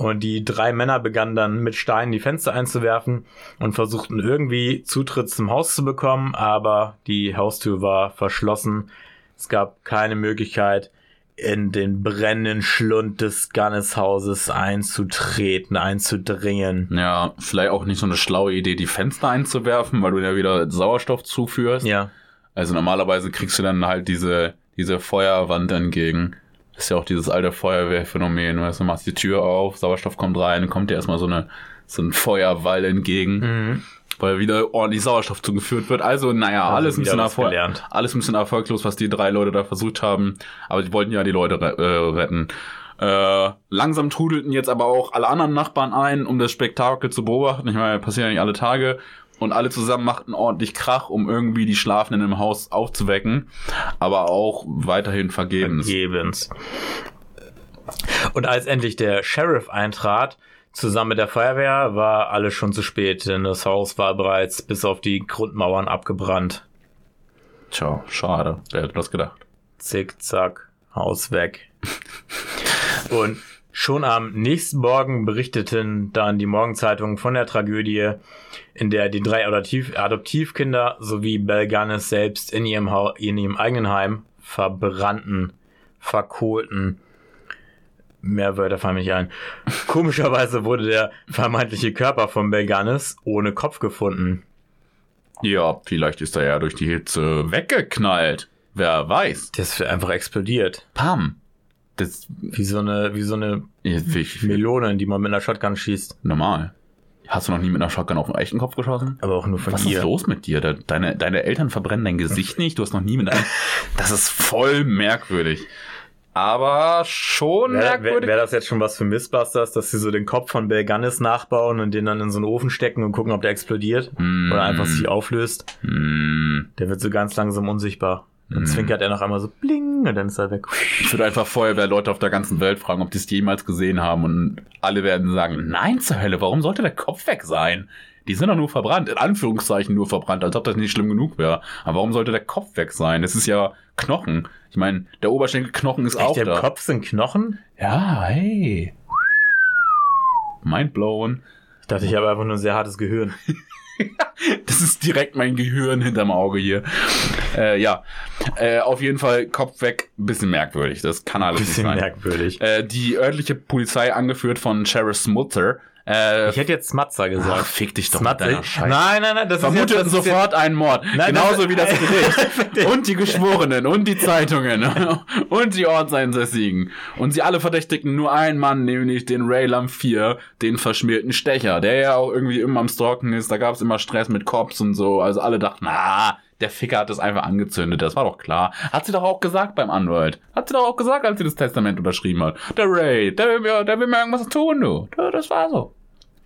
Speaker 2: Und die drei Männer begannen dann mit Steinen die Fenster einzuwerfen und versuchten irgendwie Zutritt zum Haus zu bekommen, aber die Haustür war verschlossen. Es gab keine Möglichkeit, in den brennenden Schlund des Gunnes-Hauses einzutreten, einzudringen.
Speaker 3: Ja, vielleicht auch nicht so eine schlaue Idee, die Fenster einzuwerfen, weil du ja wieder Sauerstoff zuführst.
Speaker 2: Ja.
Speaker 3: Also normalerweise kriegst du dann halt diese, diese Feuerwand entgegen. Das ist ja auch dieses alte Feuerwehrphänomen. Weißt du, machst die Tür auf, Sauerstoff kommt rein, dann kommt dir erstmal so, eine, so ein Feuerwall entgegen,
Speaker 2: Mhm.
Speaker 3: weil wieder ordentlich Sauerstoff zugeführt wird. Also, naja,
Speaker 2: Also
Speaker 3: alles, ein bisschen Erfolg, alles ein bisschen erfolglos, was die drei Leute da versucht haben. Aber die wollten ja die Leute re äh, retten. Äh, langsam trudelten jetzt aber auch alle anderen Nachbarn ein, um das Spektakel zu beobachten. Ich meine, passiert ja nicht alle Tage. Und alle zusammen machten ordentlich Krach, um irgendwie die Schlafenden im Haus aufzuwecken. Aber auch weiterhin vergebens.
Speaker 2: Vergebens. Und als endlich der Sheriff eintrat, zusammen mit der Feuerwehr, war alles schon zu spät, denn das Haus war bereits bis auf die Grundmauern abgebrannt.
Speaker 3: Tja, schade. Wer hätte das gedacht?
Speaker 2: Zick, zack, Haus weg. [LAUGHS] Und schon am nächsten Morgen berichteten dann die Morgenzeitungen von der Tragödie, in der die drei Adoptiv Adoptivkinder sowie Belle Gunnis selbst in ihrem, Hau in ihrem eigenen Heim verbrannten, verkohlten. Mehr Wörter fallen mir nicht ein. Komischerweise wurde der vermeintliche Körper von Belle Gunnis ohne Kopf gefunden.
Speaker 3: Ja, vielleicht ist er ja durch die Hitze weggeknallt. Wer weiß.
Speaker 2: Das ist einfach explodiert.
Speaker 3: Pam. Das
Speaker 2: Wie so eine, wie so eine
Speaker 3: wie-
Speaker 2: Melone, in die man mit einer Shotgun schießt.
Speaker 3: normal. Hast du noch nie mit einer Shotgun auf einen echten Kopf geschossen?
Speaker 2: Aber auch nur von
Speaker 3: Was
Speaker 2: ihr.
Speaker 3: ist los mit dir? Deine, deine Eltern verbrennen dein Gesicht nicht. Du hast noch nie mit einem. [LAUGHS] Das ist voll merkwürdig. Aber schon
Speaker 2: Wäre wär,
Speaker 3: merkwürdig.
Speaker 2: wär das jetzt schon was für Missbusters, dass sie so den Kopf von Bel Gunnis nachbauen und den dann in so einen Ofen stecken und gucken, ob der explodiert?
Speaker 3: Mm.
Speaker 2: Oder einfach sich auflöst?
Speaker 3: Hm.
Speaker 2: Der wird so ganz langsam unsichtbar. Dann zwinkert er noch einmal so bling und dann ist er weg.
Speaker 3: Ich würde einfach Feuerwehrleute auf der ganzen Welt fragen, ob die es jemals gesehen haben. Und alle werden sagen, nein zur Hölle, warum sollte der Kopf weg sein? Die sind doch nur verbrannt, in Anführungszeichen nur verbrannt, als ob das nicht schlimm genug wäre. Aber warum sollte der Kopf weg sein? Das ist ja Knochen. Ich meine, der Oberschenkelknochen ist auch
Speaker 2: Echt, im
Speaker 3: da.
Speaker 2: Kopf sind Knochen?
Speaker 3: Ja, hey. Mindblown.
Speaker 2: Ich dachte, ich habe einfach nur ein sehr hartes Gehirn. [LAUGHS] [LAUGHS]
Speaker 3: Das ist direkt mein Gehirn hinterm Auge hier. Äh, ja, äh, auf jeden Fall Kopf weg, bisschen merkwürdig. Das kann alles
Speaker 2: Bisschen
Speaker 3: nicht sein.
Speaker 2: merkwürdig.
Speaker 3: Äh, die örtliche Polizei, angeführt von Sheriff Smutzer, äh,
Speaker 2: Ich hätte jetzt Smatzer gesagt.
Speaker 3: ach, fick dich doch
Speaker 2: Smatzer?
Speaker 3: mit deiner Scheiße.
Speaker 2: Nein, nein, nein, das
Speaker 3: Vermuteten
Speaker 2: ist jetzt, das
Speaker 3: sofort einen Mord.
Speaker 2: Nein,
Speaker 3: Genauso
Speaker 2: das-
Speaker 3: wie das [LAUGHS] Gericht. und die Geschworenen und die Zeitungen [LAUGHS] und die Ortseinsässigen. Und sie alle verdächtigten nur einen Mann, nämlich den Ray Lam 4, den verschmierten Stecher, der ja auch irgendwie immer am Stalken ist. Da gab es immer Stress mit Cops und so. Also alle dachten, na, der Ficker hat das einfach angezündet. Das war doch klar. Hat sie doch auch gesagt beim Anwalt. Hat sie doch auch gesagt, als sie das Testament unterschrieben hat. Der Ray, der will mir, der will mir irgendwas tun, du. Das war so.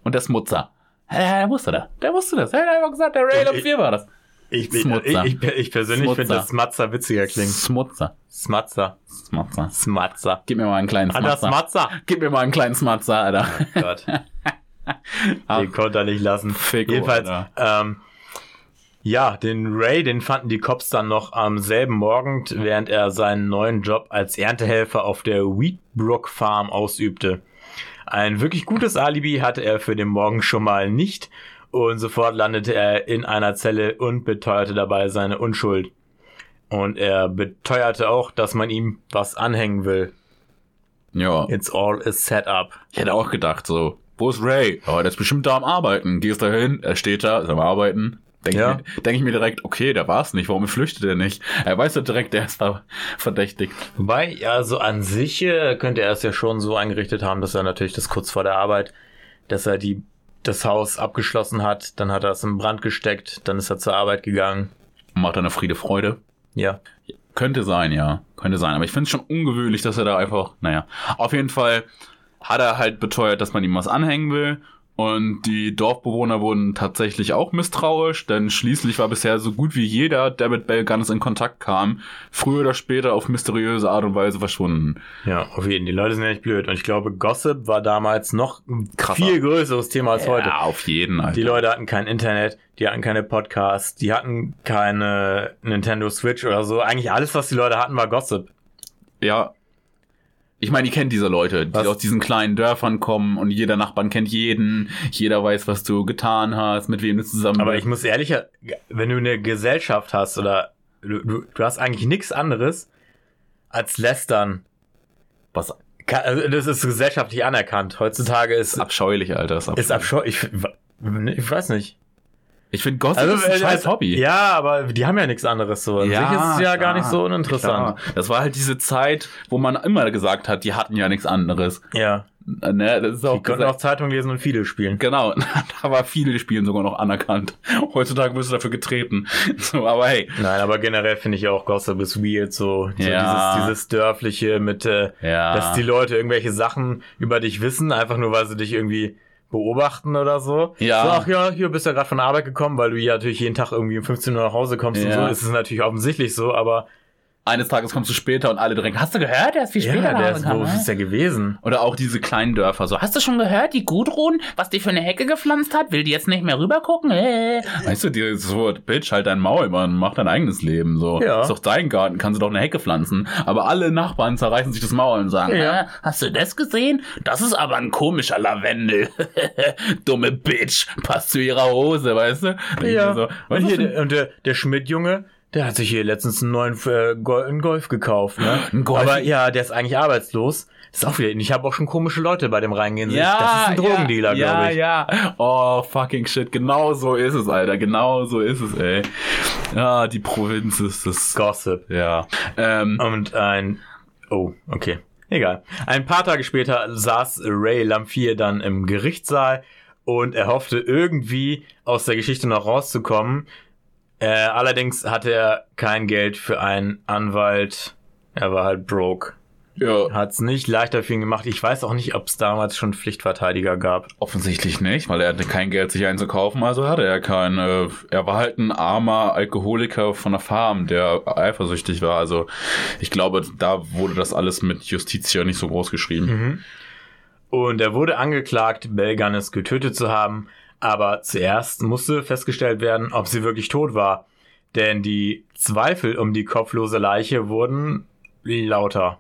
Speaker 3: Und der Smutzer. Ja, der wusste das. Der wusste das. Er hat einfach gesagt, der Ray Lam 4 war das.
Speaker 2: Ich, ich, ich, ich persönlich finde, dass Smatzer witziger klingt.
Speaker 3: Smutzer.
Speaker 2: Smatzer.
Speaker 3: Smatzer.
Speaker 2: Smatzer.
Speaker 3: Gib mir mal einen kleinen
Speaker 2: Alter,
Speaker 3: Smatzer.
Speaker 2: Smatzer.
Speaker 3: Gib mir mal einen kleinen Smatzer, Alter.
Speaker 2: Gott. [LAUGHS] Den konnte er nicht lassen.
Speaker 3: Fico,
Speaker 2: Jedenfalls,
Speaker 3: Alter.
Speaker 2: ähm, ja, den Ray, den fanden die Cops dann noch am selben Morgen, während er seinen neuen Job als Erntehelfer auf der Wheatbrook Farm ausübte. Ein wirklich gutes Alibi hatte er für den Morgen schon mal nicht und sofort landete er in einer Zelle und beteuerte dabei seine Unschuld. Und er beteuerte auch, dass man ihm was anhängen will.
Speaker 3: Ja.
Speaker 2: It's all a setup.
Speaker 3: Ich hätte auch gedacht, so, wo ist Ray? Oh, der ist bestimmt da am Arbeiten. Gehst da hin, er steht da, ist am Arbeiten. Denke
Speaker 2: Ja.
Speaker 3: ich, mir- denk ich mir direkt, okay, der war's nicht, warum flüchtet er nicht? Er weiß ja direkt, der ist da verdächtigt.
Speaker 2: Wobei, ja, so an sich äh, könnte er es ja schon so eingerichtet haben, dass er natürlich das kurz vor der Arbeit, dass er die, das Haus abgeschlossen hat, dann hat er es in Brand gesteckt, dann ist er zur Arbeit gegangen.
Speaker 3: Macht eine Friede Freude.
Speaker 2: Ja.
Speaker 3: Könnte sein, ja. Könnte sein. Aber ich finde es schon ungewöhnlich, dass er da einfach, naja. Auf jeden Fall hat er halt beteuert, dass man ihm was anhängen will. Und die Dorfbewohner wurden tatsächlich auch misstrauisch, denn schließlich war bisher so gut wie jeder, der mit Bell Gunness in Kontakt kam, früher oder später auf mysteriöse Art und Weise verschwunden.
Speaker 2: Ja, auf jeden Fall. Die Leute sind ja nicht blöd. Und ich glaube, Gossip war damals noch ein
Speaker 3: Krasser.
Speaker 2: viel größeres Thema als heute.
Speaker 3: Ja, auf jeden Alter.
Speaker 2: Die Leute hatten kein Internet, die hatten keine Podcasts, die hatten keine Nintendo Switch oder so. Eigentlich alles, was die Leute hatten, war Gossip.
Speaker 3: Ja. Ich meine, ihr kennt diese Leute, die
Speaker 2: Was?
Speaker 3: aus diesen kleinen Dörfern kommen und jeder Nachbarn kennt jeden, jeder weiß, was du getan hast, mit wem du zusammen
Speaker 2: Aber
Speaker 3: bist.
Speaker 2: ich muss ehrlicher, wenn du eine Gesellschaft hast oder du, du, du hast eigentlich nichts anderes als lästern
Speaker 3: Was
Speaker 2: Also das ist gesellschaftlich anerkannt. Heutzutage ist,
Speaker 3: abscheulich, Alter. Ist
Speaker 2: ist abscheulich. Ich, ich weiß nicht.
Speaker 3: Ich finde Gossip ist ein
Speaker 2: äh,
Speaker 3: scheiß
Speaker 2: also-
Speaker 3: Hobby.
Speaker 2: Ja, aber die haben ja nichts anderes so. An sich ist es ja gar nicht so uninteressant.
Speaker 3: klar. Das war halt diese Zeit, wo man immer gesagt hat, die hatten ja nichts anderes.
Speaker 2: Ja.
Speaker 3: Ne, das ist
Speaker 2: Die
Speaker 3: auch
Speaker 2: konnten auch Zeitung lesen und viele spielen.
Speaker 3: Genau, [LAUGHS] da war viele Spielen sogar noch anerkannt. Heutzutage wirst du dafür getreten. [LAUGHS] So, aber hey.
Speaker 2: Nein, aber generell finde ich auch Gossip is weird, so, so
Speaker 3: Ja.
Speaker 2: dieses, dieses Dörfliche mit, äh,
Speaker 3: Ja.
Speaker 2: dass die Leute irgendwelche Sachen über dich wissen, einfach nur weil sie dich irgendwie beobachten oder so.
Speaker 3: Ja.
Speaker 2: So, ach ja, hier bist du ja gerade von der Arbeit gekommen, weil du ja natürlich jeden Tag irgendwie um 15 Uhr nach Hause kommst und
Speaker 3: Ja.
Speaker 2: so. Ist es natürlich offensichtlich so, aber
Speaker 3: Eines Tages kommst du später und alle direkt, hast du gehört, der ist viel später
Speaker 2: ja, der ist, wo
Speaker 3: gekommen,
Speaker 2: ist der gewesen?
Speaker 3: Oder auch diese kleinen Dörfer so. Hast du schon gehört, die Gudrun, was die für eine Hecke gepflanzt hat? Will die jetzt nicht mehr rübergucken? Äh. Weißt du, die so, Bitch, halt dein Maul, Mann, mach dein eigenes Leben. So.
Speaker 2: Ja.
Speaker 3: Ist doch dein Garten, kannst du doch eine Hecke pflanzen. Aber alle Nachbarn zerreißen sich das Maul und sagen,
Speaker 2: Ja.
Speaker 3: äh, hast du das gesehen? Das ist aber ein komischer Lavendel. [LAUGHS] Dumme Bitch, passt zu ihrer Hose, weißt du? Mir So,
Speaker 2: und hier, der, und der, der Schmidt-Junge, der hat sich hier letztens einen neuen äh, Gol einen Golf gekauft. Ne?
Speaker 3: Ein Golf?
Speaker 2: Aber ja, der ist eigentlich arbeitslos. Das ist auch wieder, ich habe auch schon komische Leute bei dem reingehen sehen. das ist ein Drogendealer,
Speaker 3: ja,
Speaker 2: glaube ich.
Speaker 3: Ja, ja. Oh, fucking shit. Genau so ist es, Alter. Genau so ist es, ey. Ja, die Provinz ist das.
Speaker 2: Gossip.
Speaker 3: Ja. Ähm,
Speaker 2: Und ein, oh, okay. Egal. Ein paar Tage später saß Ray Lamphere dann im Gerichtssaal und er hoffte irgendwie aus der Geschichte noch rauszukommen. Äh, allerdings hatte er kein Geld für einen Anwalt. Er war halt broke.
Speaker 3: ja,
Speaker 2: Hat's nicht leichter für ihn gemacht. Ich weiß auch nicht, ob es damals schon Pflichtverteidiger gab.
Speaker 3: offensichtlich nicht, weil er hatte kein Geld, sich einzukaufen, also hatte er keinen. Äh, er war halt ein armer Alkoholiker von der Farm, der eifersüchtig war. Also ich glaube, da wurde das alles mit Justitia nicht so groß geschrieben.
Speaker 2: Und er wurde angeklagt, Belganis getötet zu haben, aber zuerst musste festgestellt werden, ob sie wirklich tot war. Denn die Zweifel um die kopflose Leiche wurden lauter.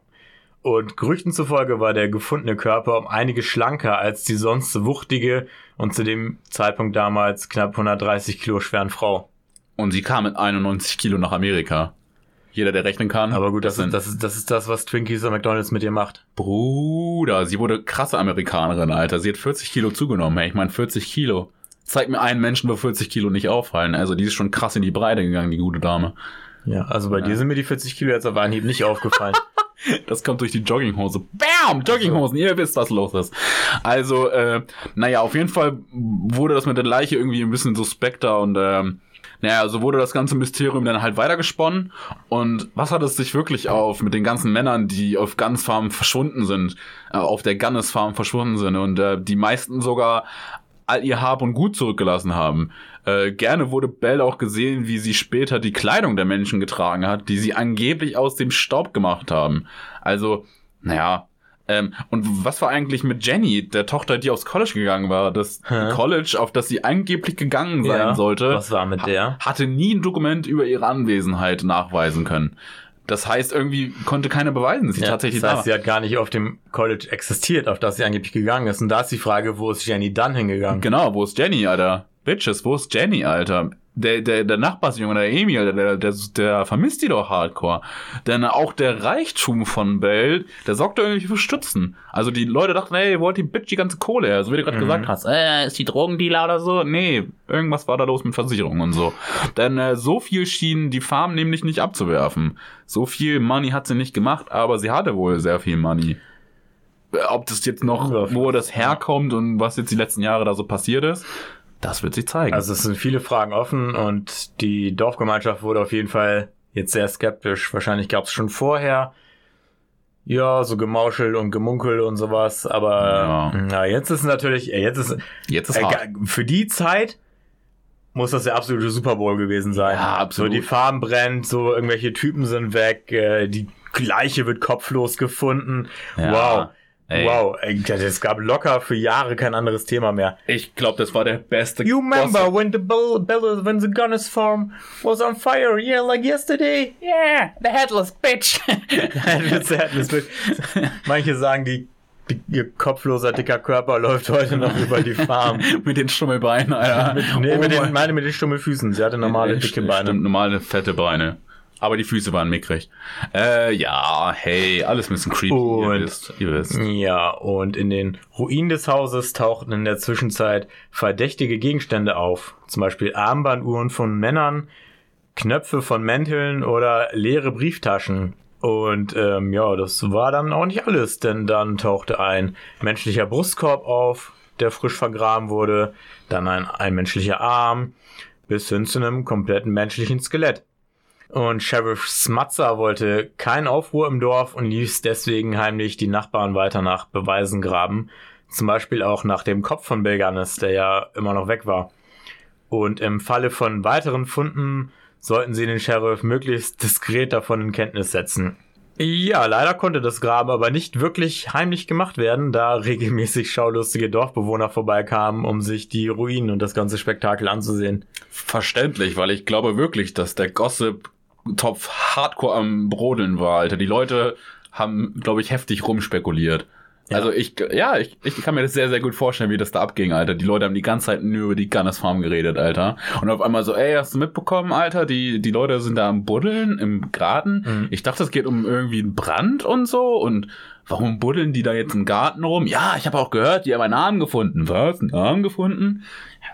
Speaker 2: Und Gerüchten zufolge war der gefundene Körper um einige schlanker als die sonst wuchtige und zu dem Zeitpunkt damals knapp 130 Kilo schweren Frau.
Speaker 3: Und sie kam mit 91 Kilo nach Amerika. Jeder, der rechnen kann.
Speaker 2: Aber gut, das,
Speaker 3: sind
Speaker 2: ist, das, ist, das ist das, was Twinkies und McDonalds mit ihr macht.
Speaker 3: Bruder, sie wurde krasse Amerikanerin, Alter. Sie hat 40 Kilo zugenommen. Hey, ich meine 40 Kilo. Zeig mir einen Menschen, wo 40 Kilo nicht auffallen. Also die ist schon krass in die Breite gegangen, die gute Dame.
Speaker 2: Ja, also bei dir sind mir die 40 Kilo jetzt auf Anhieb nicht aufgefallen. [LAUGHS]
Speaker 3: Das kommt durch die Jogginghose. Bam! Jogginghosen, ihr wisst, was los ist. Also, äh, naja, auf jeden Fall wurde das mit der Leiche irgendwie ein bisschen suspekter und ähm, naja, so wurde das ganze Mysterium dann halt weitergesponnen. Und was hat es sich wirklich auf mit den ganzen Männern, die auf Guns Farm verschwunden sind, äh, auf der Gunnes Farm verschwunden sind und äh, die meisten sogar all ihr Hab und Gut zurückgelassen haben. Äh, gerne wurde Belle auch gesehen, wie sie später die Kleidung der Menschen getragen hat, die sie angeblich aus dem Staub gemacht haben. Also, naja. Ähm, und was war eigentlich mit Jenny, der Tochter, die aufs College gegangen war? Das
Speaker 2: Hä?
Speaker 3: College, auf das sie angeblich gegangen sein
Speaker 2: Ja,
Speaker 3: sollte,
Speaker 2: was war mit der?
Speaker 3: hatte nie ein Dokument über ihre Anwesenheit nachweisen können. Das heißt, irgendwie konnte keiner beweisen, dass sie
Speaker 2: Ja,
Speaker 3: tatsächlich
Speaker 2: das
Speaker 3: da
Speaker 2: heißt,
Speaker 3: war.
Speaker 2: sie hat gar nicht auf dem College existiert, auf das sie angeblich gegangen ist. Und da ist die Frage, wo ist Jenny dann hingegangen?
Speaker 3: Genau, wo ist Jenny, Alter? Bitches, wo ist Jenny, Alter? Der, der, der Nachbarsjunge, der Emil, der, der, der, vermisst die doch hardcore. Denn auch der Reichtum von Bell, der sorgt irgendwie für Stützen. Also die Leute dachten, ey, wollt die Bitch die ganze Kohle her? So wie du gerade gesagt hast. Äh, ist die Drogendealer oder so? Nee, irgendwas war da los mit Versicherungen und so. Denn äh, so viel schien die Farm nämlich nicht abzuwerfen. So viel Money hat sie nicht gemacht, aber sie hatte wohl sehr viel Money. Ob das jetzt noch, wo das herkommt und was jetzt die letzten Jahre da so passiert ist, das wird sich zeigen.
Speaker 2: Also es sind viele Fragen offen und die Dorfgemeinschaft wurde auf jeden Fall jetzt sehr skeptisch. Wahrscheinlich gab es schon vorher ja so Gemauschel und Gemunkel und sowas, aber
Speaker 3: Ja.
Speaker 2: na, jetzt ist natürlich, äh, jetzt ist
Speaker 3: jetzt ist
Speaker 2: äh,
Speaker 3: hart.
Speaker 2: für die Zeit muss das der absolute Super Bowl gewesen sein.
Speaker 3: Ja, absolut.
Speaker 2: So die Farm brennt, so irgendwelche Typen sind weg, äh, die Leiche wird kopflos gefunden.
Speaker 3: Ja,
Speaker 2: wow.
Speaker 3: Ey.
Speaker 2: Wow, es gab locker für Jahre kein anderes Thema mehr.
Speaker 3: Ich glaube, das war der beste.
Speaker 2: You remember
Speaker 3: Gossip.
Speaker 2: when the bell, bell when the Gunners farm was on fire? Yeah, like yesterday.
Speaker 3: Yeah, the headless bitch. [LAUGHS] [LAUGHS]
Speaker 2: Ist headless bitch. Manche sagen, die, die, ihr kopfloser dicker Körper läuft heute noch über die Farm. [LAUGHS]
Speaker 3: mit den Stummelbeinen, Alter.
Speaker 2: Nee,
Speaker 3: Oh
Speaker 2: mit den,
Speaker 3: mein-
Speaker 2: meine mit den Stummelfüßen. Sie hatte normale dicke Beine.
Speaker 3: Stimmt, normale fette Beine. Aber die Füße waren mickrig. Äh, ja, hey, alles ein bisschen creepy.
Speaker 2: Und-
Speaker 3: ihr wisst, ihr wisst.
Speaker 2: Ja, und in den Ruinen des Hauses tauchten in der Zwischenzeit verdächtige Gegenstände auf. Zum Beispiel Armbanduhren von Männern, Knöpfe von Mänteln oder leere Brieftaschen. Und ähm, ja, das war dann auch nicht alles, denn dann tauchte ein menschlicher Brustkorb auf, der frisch vergraben wurde, dann ein, ein menschlicher Arm, bis hin zu einem kompletten menschlichen Skelett. Und Sheriff Smatzer wollte keinen Aufruhr im Dorf und ließ deswegen heimlich die Nachbarn weiter nach Beweisen graben. Zum Beispiel auch nach dem Kopf von Belganis, der ja immer noch weg war. Und im Falle von weiteren Funden sollten sie den Sheriff möglichst diskret davon in Kenntnis setzen. Ja, leider konnte das Graben aber nicht wirklich heimlich gemacht werden, da regelmäßig schaulustige Dorfbewohner vorbeikamen, um sich die Ruinen und das ganze Spektakel anzusehen.
Speaker 3: Verständlich, weil ich glaube wirklich, dass der Gossip-Topf hardcore am Brodeln war, Alter. Die Leute haben, glaube ich, heftig rumspekuliert.
Speaker 2: Ja.
Speaker 3: Also ich, ja, ich, ich kann mir das sehr, sehr gut vorstellen, wie das da abging, Alter. Die Leute haben die ganze Zeit nur über die Gunners Farm geredet, Alter. Und auf einmal so, ey, hast du mitbekommen, Alter? Die, die Leute sind da am Buddeln im Garten.
Speaker 2: Mhm.
Speaker 3: Ich dachte, es geht um irgendwie einen Brand und so. Und warum buddeln die da jetzt im Garten rum? Ja, ich habe auch gehört, die haben einen Arm gefunden. Was? Einen Arm gefunden?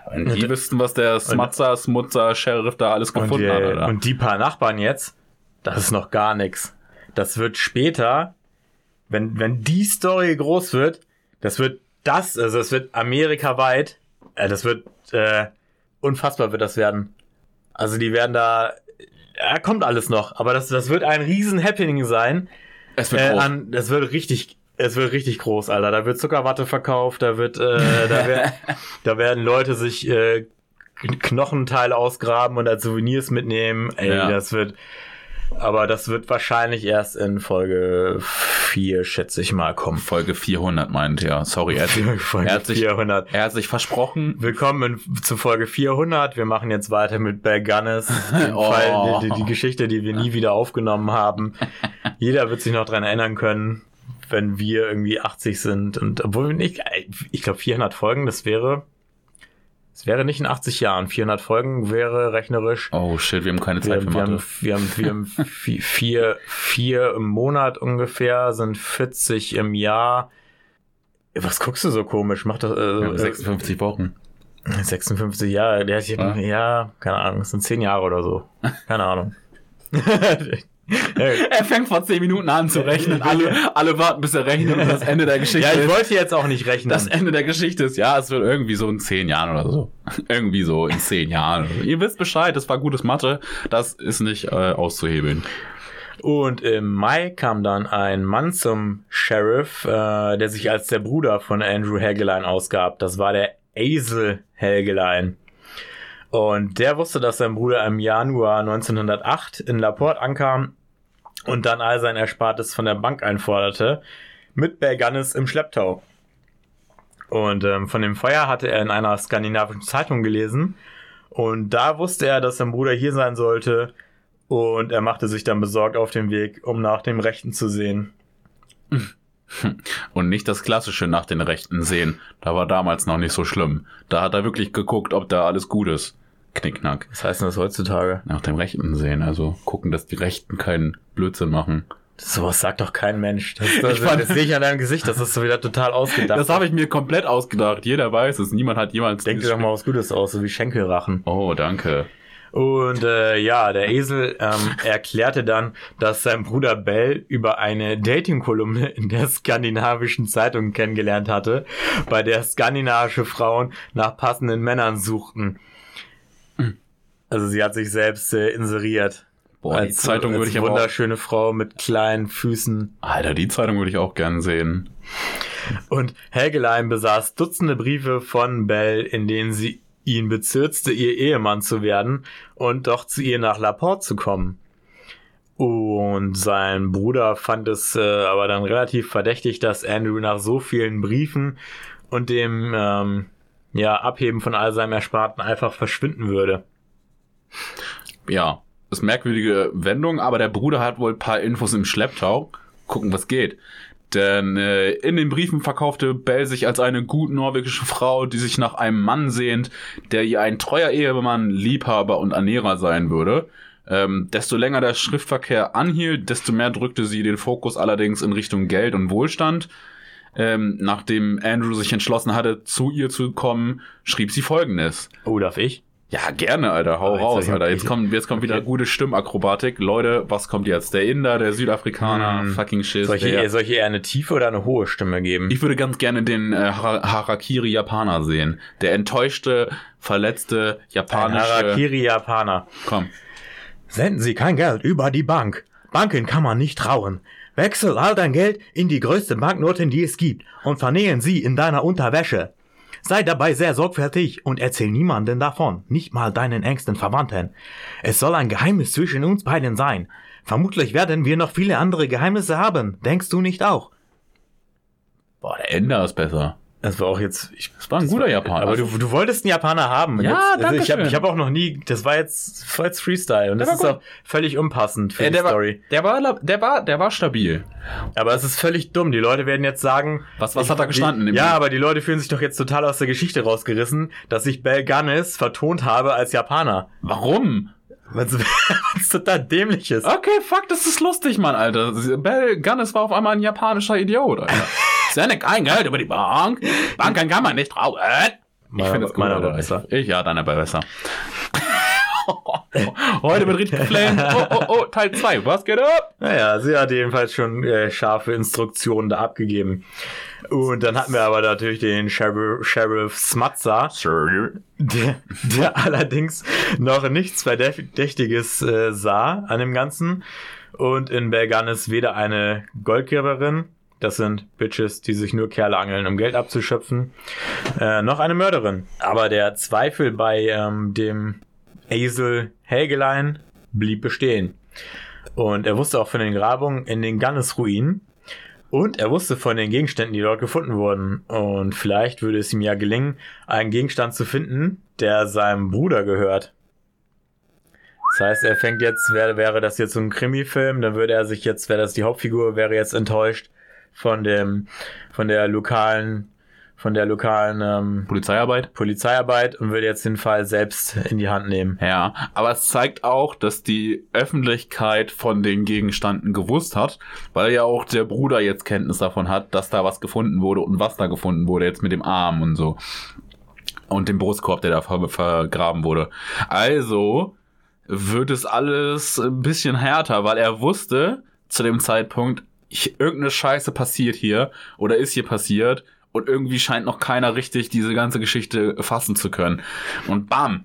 Speaker 3: Ja, und die
Speaker 2: Und-
Speaker 3: wüssten, was der Smatzer, Smutzer, Sheriff da alles
Speaker 2: Und
Speaker 3: gefunden
Speaker 2: die,
Speaker 3: hat, oder?
Speaker 2: und die paar Nachbarn jetzt, das ist noch gar nichts. Das wird später, wenn, wenn die Story groß wird, das wird das, also das wird amerikaweit, äh, das wird äh, unfassbar wird das werden. Also die werden da, ja, kommt alles noch, aber das, das wird ein riesen Happening sein.
Speaker 3: Es wird
Speaker 2: Äh,
Speaker 3: groß.
Speaker 2: an, das wird richtig, es wird richtig groß, Alter. Da wird Zuckerwatte verkauft, da wird, äh, da, wird [LAUGHS] da werden Leute sich äh, Kn- Knochenteile ausgraben und als Souvenirs mitnehmen. Ey,
Speaker 3: Ja.
Speaker 2: das wird, aber das wird wahrscheinlich erst in Folge 4, schätze ich mal, kommen.
Speaker 3: Folge 400 meint er. Sorry, er hat, sich, [LAUGHS]
Speaker 2: Folge
Speaker 3: er, hat sich,
Speaker 2: 400.
Speaker 3: er hat sich versprochen.
Speaker 2: Willkommen in, zu Folge 400. Wir machen jetzt weiter mit Bell Gunness. [LAUGHS]
Speaker 3: Oh.
Speaker 2: Fall, die, die, die Geschichte, die wir nie wieder aufgenommen haben. Jeder wird sich noch dran erinnern können, wenn wir irgendwie 80 sind. Und obwohl wir nicht, ich glaube 400 Folgen, das wäre, es wäre nicht in 80 Jahren. 400 Folgen wäre rechnerisch.
Speaker 3: Oh shit, wir haben keine
Speaker 2: Wir,
Speaker 3: Zeit für
Speaker 2: wir,
Speaker 3: Mathe.
Speaker 2: haben, wir haben, wir haben [LAUGHS] vi- vier, vier im Monat ungefähr, sind 40 im Jahr. Was guckst du so komisch? Mach das,
Speaker 3: Wir
Speaker 2: äh,
Speaker 3: 56 Wochen.
Speaker 2: 56 Jahre, der hat
Speaker 3: Ja.
Speaker 2: ja. keine Ahnung, es sind 10 Jahre oder so. [LAUGHS] Keine Ahnung. [LAUGHS] [LAUGHS]
Speaker 3: Er fängt vor 10 Minuten an zu rechnen. Alle, alle warten, bis er rechnet und das Ende der Geschichte
Speaker 2: ja, ich
Speaker 3: ist.
Speaker 2: wollte jetzt auch nicht rechnen.
Speaker 3: Das Ende der Geschichte ist, ja, es wird irgendwie so in 10 Jahren oder so. [LAUGHS] Irgendwie so in 10 Jahren. So. Ihr wisst Bescheid, das war gutes Mathe. Das ist nicht äh, auszuhebeln.
Speaker 2: Und im Mai kam dann ein Mann zum Sheriff, äh, der sich als der Bruder von Andrew Helgeline ausgab. Das war der Azel Helgeline. Und der wusste, dass sein Bruder im Januar 1908 in Laporte ankam und dann all sein Erspartes von der Bank einforderte, mit Bergannis im Schlepptau. Und ähm, von dem Feuer hatte er in einer skandinavischen Zeitung gelesen. Und da wusste er, dass sein Bruder hier sein sollte. Und er machte sich dann besorgt auf den Weg, um nach dem Rechten zu sehen. [LAUGHS]
Speaker 3: Und nicht das klassische nach den Rechten sehen. Da war damals noch nicht so schlimm. Da hat er wirklich geguckt, ob da alles gut ist. Knickknack.
Speaker 2: Was heißt denn das heutzutage?
Speaker 3: Nach dem Rechten sehen. Also gucken, dass die Rechten keinen Blödsinn machen.
Speaker 2: Sowas sagt doch kein Mensch. Das, das,
Speaker 3: Ich fand-
Speaker 2: das sehe ich an deinem Gesicht, das ist so wieder total ausgedacht.
Speaker 3: Das habe ich mir komplett ausgedacht. Jeder weiß es. Niemand hat jemals.
Speaker 2: Denk dir doch mal was Gutes aus, so wie Schenkelrachen.
Speaker 3: Oh, danke.
Speaker 2: Und äh, ja, der Esel ähm, [LAUGHS] erklärte dann, dass sein Bruder Bell über eine Dating-Kolumne in der skandinavischen Zeitung kennengelernt hatte, bei der skandinavische Frauen nach passenden Männern suchten. Also sie hat sich selbst äh, inseriert.
Speaker 3: Boah, die Zeitung würde ich aber auch,
Speaker 2: wunderschöne Frau mit kleinen Füßen.
Speaker 3: Alter, die Zeitung würde ich auch gern sehen.
Speaker 2: Und Helgelein besaß Dutzende Briefe von Bell, in denen sie ihn bezirkte, ihr Ehemann zu werden und doch zu ihr nach Laporte zu kommen. Und sein Bruder fand es äh, aber dann relativ verdächtig, dass Andrew nach so vielen Briefen und dem ähm, ja, Abheben von all seinem Ersparten einfach verschwinden würde.
Speaker 3: Ja, ist merkwürdige Wendung, aber der Bruder hat wohl ein paar Infos im Schlepptau. Gucken, was geht. Denn äh, in den Briefen verkaufte Bell sich als eine gut norwegische Frau, die sich nach einem Mann sehnt, der ihr ein treuer Ehemann, Liebhaber und Ernährer sein würde. Ähm, desto länger der Schriftverkehr anhielt, desto mehr drückte sie den Fokus allerdings in Richtung Geld und Wohlstand. Ähm, nachdem Andrew sich entschlossen hatte, zu ihr zu kommen, schrieb sie folgendes.
Speaker 2: Oh, darf ich?
Speaker 3: Ja, gerne, Alter. Hau
Speaker 2: jetzt
Speaker 3: raus, Alter. Jetzt kommt, jetzt kommt wieder
Speaker 2: Okay.
Speaker 3: gute Stimmakrobatik. Leute, was kommt jetzt? Der Inder, der Südafrikaner,
Speaker 2: Hm.
Speaker 3: fucking Schiss.
Speaker 2: Soll ich,
Speaker 3: der,
Speaker 2: eher, soll ich eher eine tiefe oder eine hohe Stimme geben?
Speaker 3: ich würde ganz gerne den äh, Har- Harakiri-Japaner sehen. Der enttäuschte, verletzte japanische...
Speaker 2: Harakiri-Japaner.
Speaker 3: Komm.
Speaker 4: Senden Sie kein Geld über die Bank. Banken kann man nicht trauen. Wechsel all dein Geld in die größten Banknoten, die es gibt, und vernähen sie in deiner Unterwäsche. Sei dabei sehr sorgfältig und erzähl niemanden davon, nicht mal deinen engsten Verwandten. Es soll ein Geheimnis zwischen uns beiden sein. Vermutlich werden wir noch viele andere Geheimnisse haben, denkst du nicht auch?
Speaker 3: Boah, der Inder ist besser.
Speaker 2: Das war auch jetzt. Ich,
Speaker 3: Das war ein guter Japaner.
Speaker 2: aber du, du wolltest einen Japaner haben.
Speaker 3: Ja,
Speaker 2: jetzt, also ich
Speaker 3: danke
Speaker 2: habe ich
Speaker 3: schön.
Speaker 2: hab auch noch nie. Das war jetzt voll jetzt Freestyle und das
Speaker 3: Der
Speaker 2: ist
Speaker 3: war
Speaker 2: auch völlig unpassend für
Speaker 3: Äh,
Speaker 2: die
Speaker 3: der, war,
Speaker 2: Story.
Speaker 3: der, war, der, war, der war stabil.
Speaker 2: Aber es ist völlig dumm. Die Leute werden jetzt sagen.
Speaker 3: Was- was hat da gestanden
Speaker 2: Die, ja, aber die Leute fühlen sich doch jetzt total aus der Geschichte rausgerissen, dass ich Bel Gunnis vertont habe als Japaner.
Speaker 3: Warum?
Speaker 2: Was, [LAUGHS] was total dämlich ist.
Speaker 3: Okay, fuck, das ist lustig, Mann, Alter. Bell Gunnis war auf einmal ein japanischer Idiot, Alter. [LAUGHS] Sende kein Geld über die Bank. Banken kann man nicht trauen. Ich
Speaker 2: Meiner-
Speaker 3: finde es gut,
Speaker 2: meiner war besser.
Speaker 3: Ich, ja, deiner war besser. [LAUGHS] Heute mit richtig Flame. Oh, oh, oh, Teil 2. Was geht ab?
Speaker 2: Naja, sie hat jedenfalls schon äh, scharfe Instruktionen da abgegeben. Und dann hatten wir aber natürlich den Sheriff, Sheriff Smutzer,
Speaker 3: Sir.
Speaker 2: der, der allerdings noch nichts Verdächtiges äh, sah an dem Ganzen. Und in Belganis weder eine Goldgräberin, das sind Bitches, die sich nur Kerle angeln, um Geld abzuschöpfen, äh, noch eine Mörderin. Aber der Zweifel bei ähm, dem Hazel Helgelein blieb bestehen. Und er wusste auch von den Grabungen in den Gannes-Ruinen. Und er wusste von den Gegenständen, die dort gefunden wurden. Und vielleicht würde es ihm ja gelingen, einen Gegenstand zu finden, der seinem Bruder gehört. Das heißt, er fängt jetzt, wäre, wäre das jetzt so ein Krimi-Film, dann würde er sich jetzt, wäre das die Hauptfigur, wäre jetzt enttäuscht von dem, von der lokalen, von der lokalen ähm,
Speaker 3: Polizeiarbeit?
Speaker 2: Polizeiarbeit und würde jetzt den Fall selbst in die Hand nehmen.
Speaker 3: Ja, aber es zeigt auch, dass die Öffentlichkeit von den Gegenständen gewusst hat, weil ja auch der Bruder jetzt Kenntnis davon hat, dass da was gefunden wurde und was da gefunden wurde, jetzt mit dem Arm und so. Und dem Brustkorb, der da ver vergraben wurde. Also wird es alles ein bisschen härter, weil er wusste zu dem Zeitpunkt, ich, irgendeine Scheiße passiert hier oder ist hier passiert und irgendwie scheint noch keiner richtig diese ganze Geschichte fassen zu können. Und bam,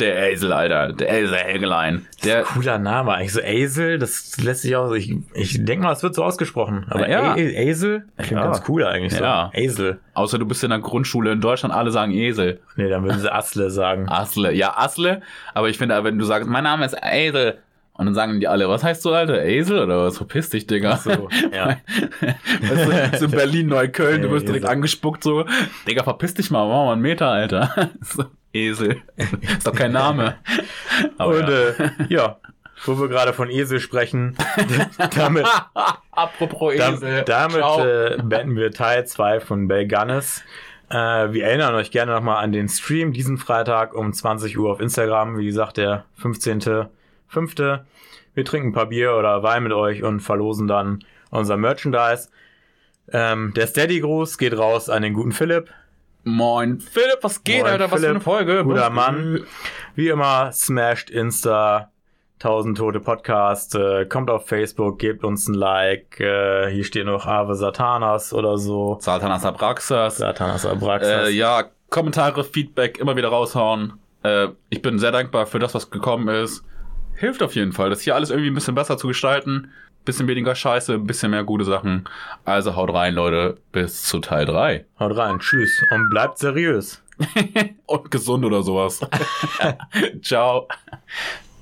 Speaker 3: der Hazel, Alter, der Hazel Helgelein, der,
Speaker 2: Cooler Name eigentlich. So Azel, das lässt sich auch, ich, ich denke mal, es wird so ausgesprochen. Aber
Speaker 3: Ja.
Speaker 2: ja. Azel klingt
Speaker 3: Ja.
Speaker 2: ganz cool eigentlich so.
Speaker 3: Ja.
Speaker 2: Azel.
Speaker 3: außer du bist in der Grundschule in Deutschland, alle sagen Esel.
Speaker 2: Nee, dann würden sie Asle sagen.
Speaker 3: Asle, ja, Asle, aber ich finde, wenn du sagst, mein Name ist Esel, und dann sagen die alle, was heißt du, Alter? Esel oder was? Verpiss dich, Digga.
Speaker 2: So, ja. [LAUGHS]
Speaker 3: weißt du, [LAUGHS] so in Berlin, Neukölln, du wirst direkt angespuckt, so, Digga, verpiss dich mal, mach mal einen Meter, Alter. [LAUGHS] So, Esel. Ist doch kein Name. Aber
Speaker 2: Und
Speaker 3: ja.
Speaker 2: äh, ja, wo wir gerade von Esel sprechen, damit,
Speaker 3: Apropos Esel.
Speaker 2: damit äh, beenden wir Teil 2 von Bell Gunnis. Äh, wir erinnern euch gerne nochmal an den Stream diesen Freitag um 20 Uhr auf Instagram. Wie gesagt, der 15.05. Wir trinken ein paar Bier oder Wein mit euch und verlosen dann unser Merchandise. Ähm, der Steady-Gruß geht raus an den guten Philipp.
Speaker 3: Moin, Philipp, was geht,
Speaker 2: Moin,
Speaker 3: Alter? Was für eine
Speaker 2: Philipp.
Speaker 3: Folge?
Speaker 2: Guter
Speaker 3: Was-
Speaker 2: Mann. Wie immer, smasht Insta, 1000 Tote Podcast, äh, kommt auf Facebook, gebt uns ein Like. Äh, hier steht noch Ave Satanas oder so.
Speaker 3: Satanas Abraxas.
Speaker 2: Satanas Abraxas.
Speaker 3: Äh, ja, Kommentare, Feedback immer wieder raushauen. Äh, ich bin sehr dankbar für das, was gekommen ist. Hilft auf jeden Fall, das hier alles irgendwie ein bisschen besser zu gestalten. Bisschen weniger Scheiße, ein bisschen mehr gute Sachen. Also haut rein, Leute. Bis zu Teil 3.
Speaker 2: Haut rein, tschüss und bleibt seriös. [LAUGHS]
Speaker 3: Und gesund oder sowas. [LAUGHS] Ciao.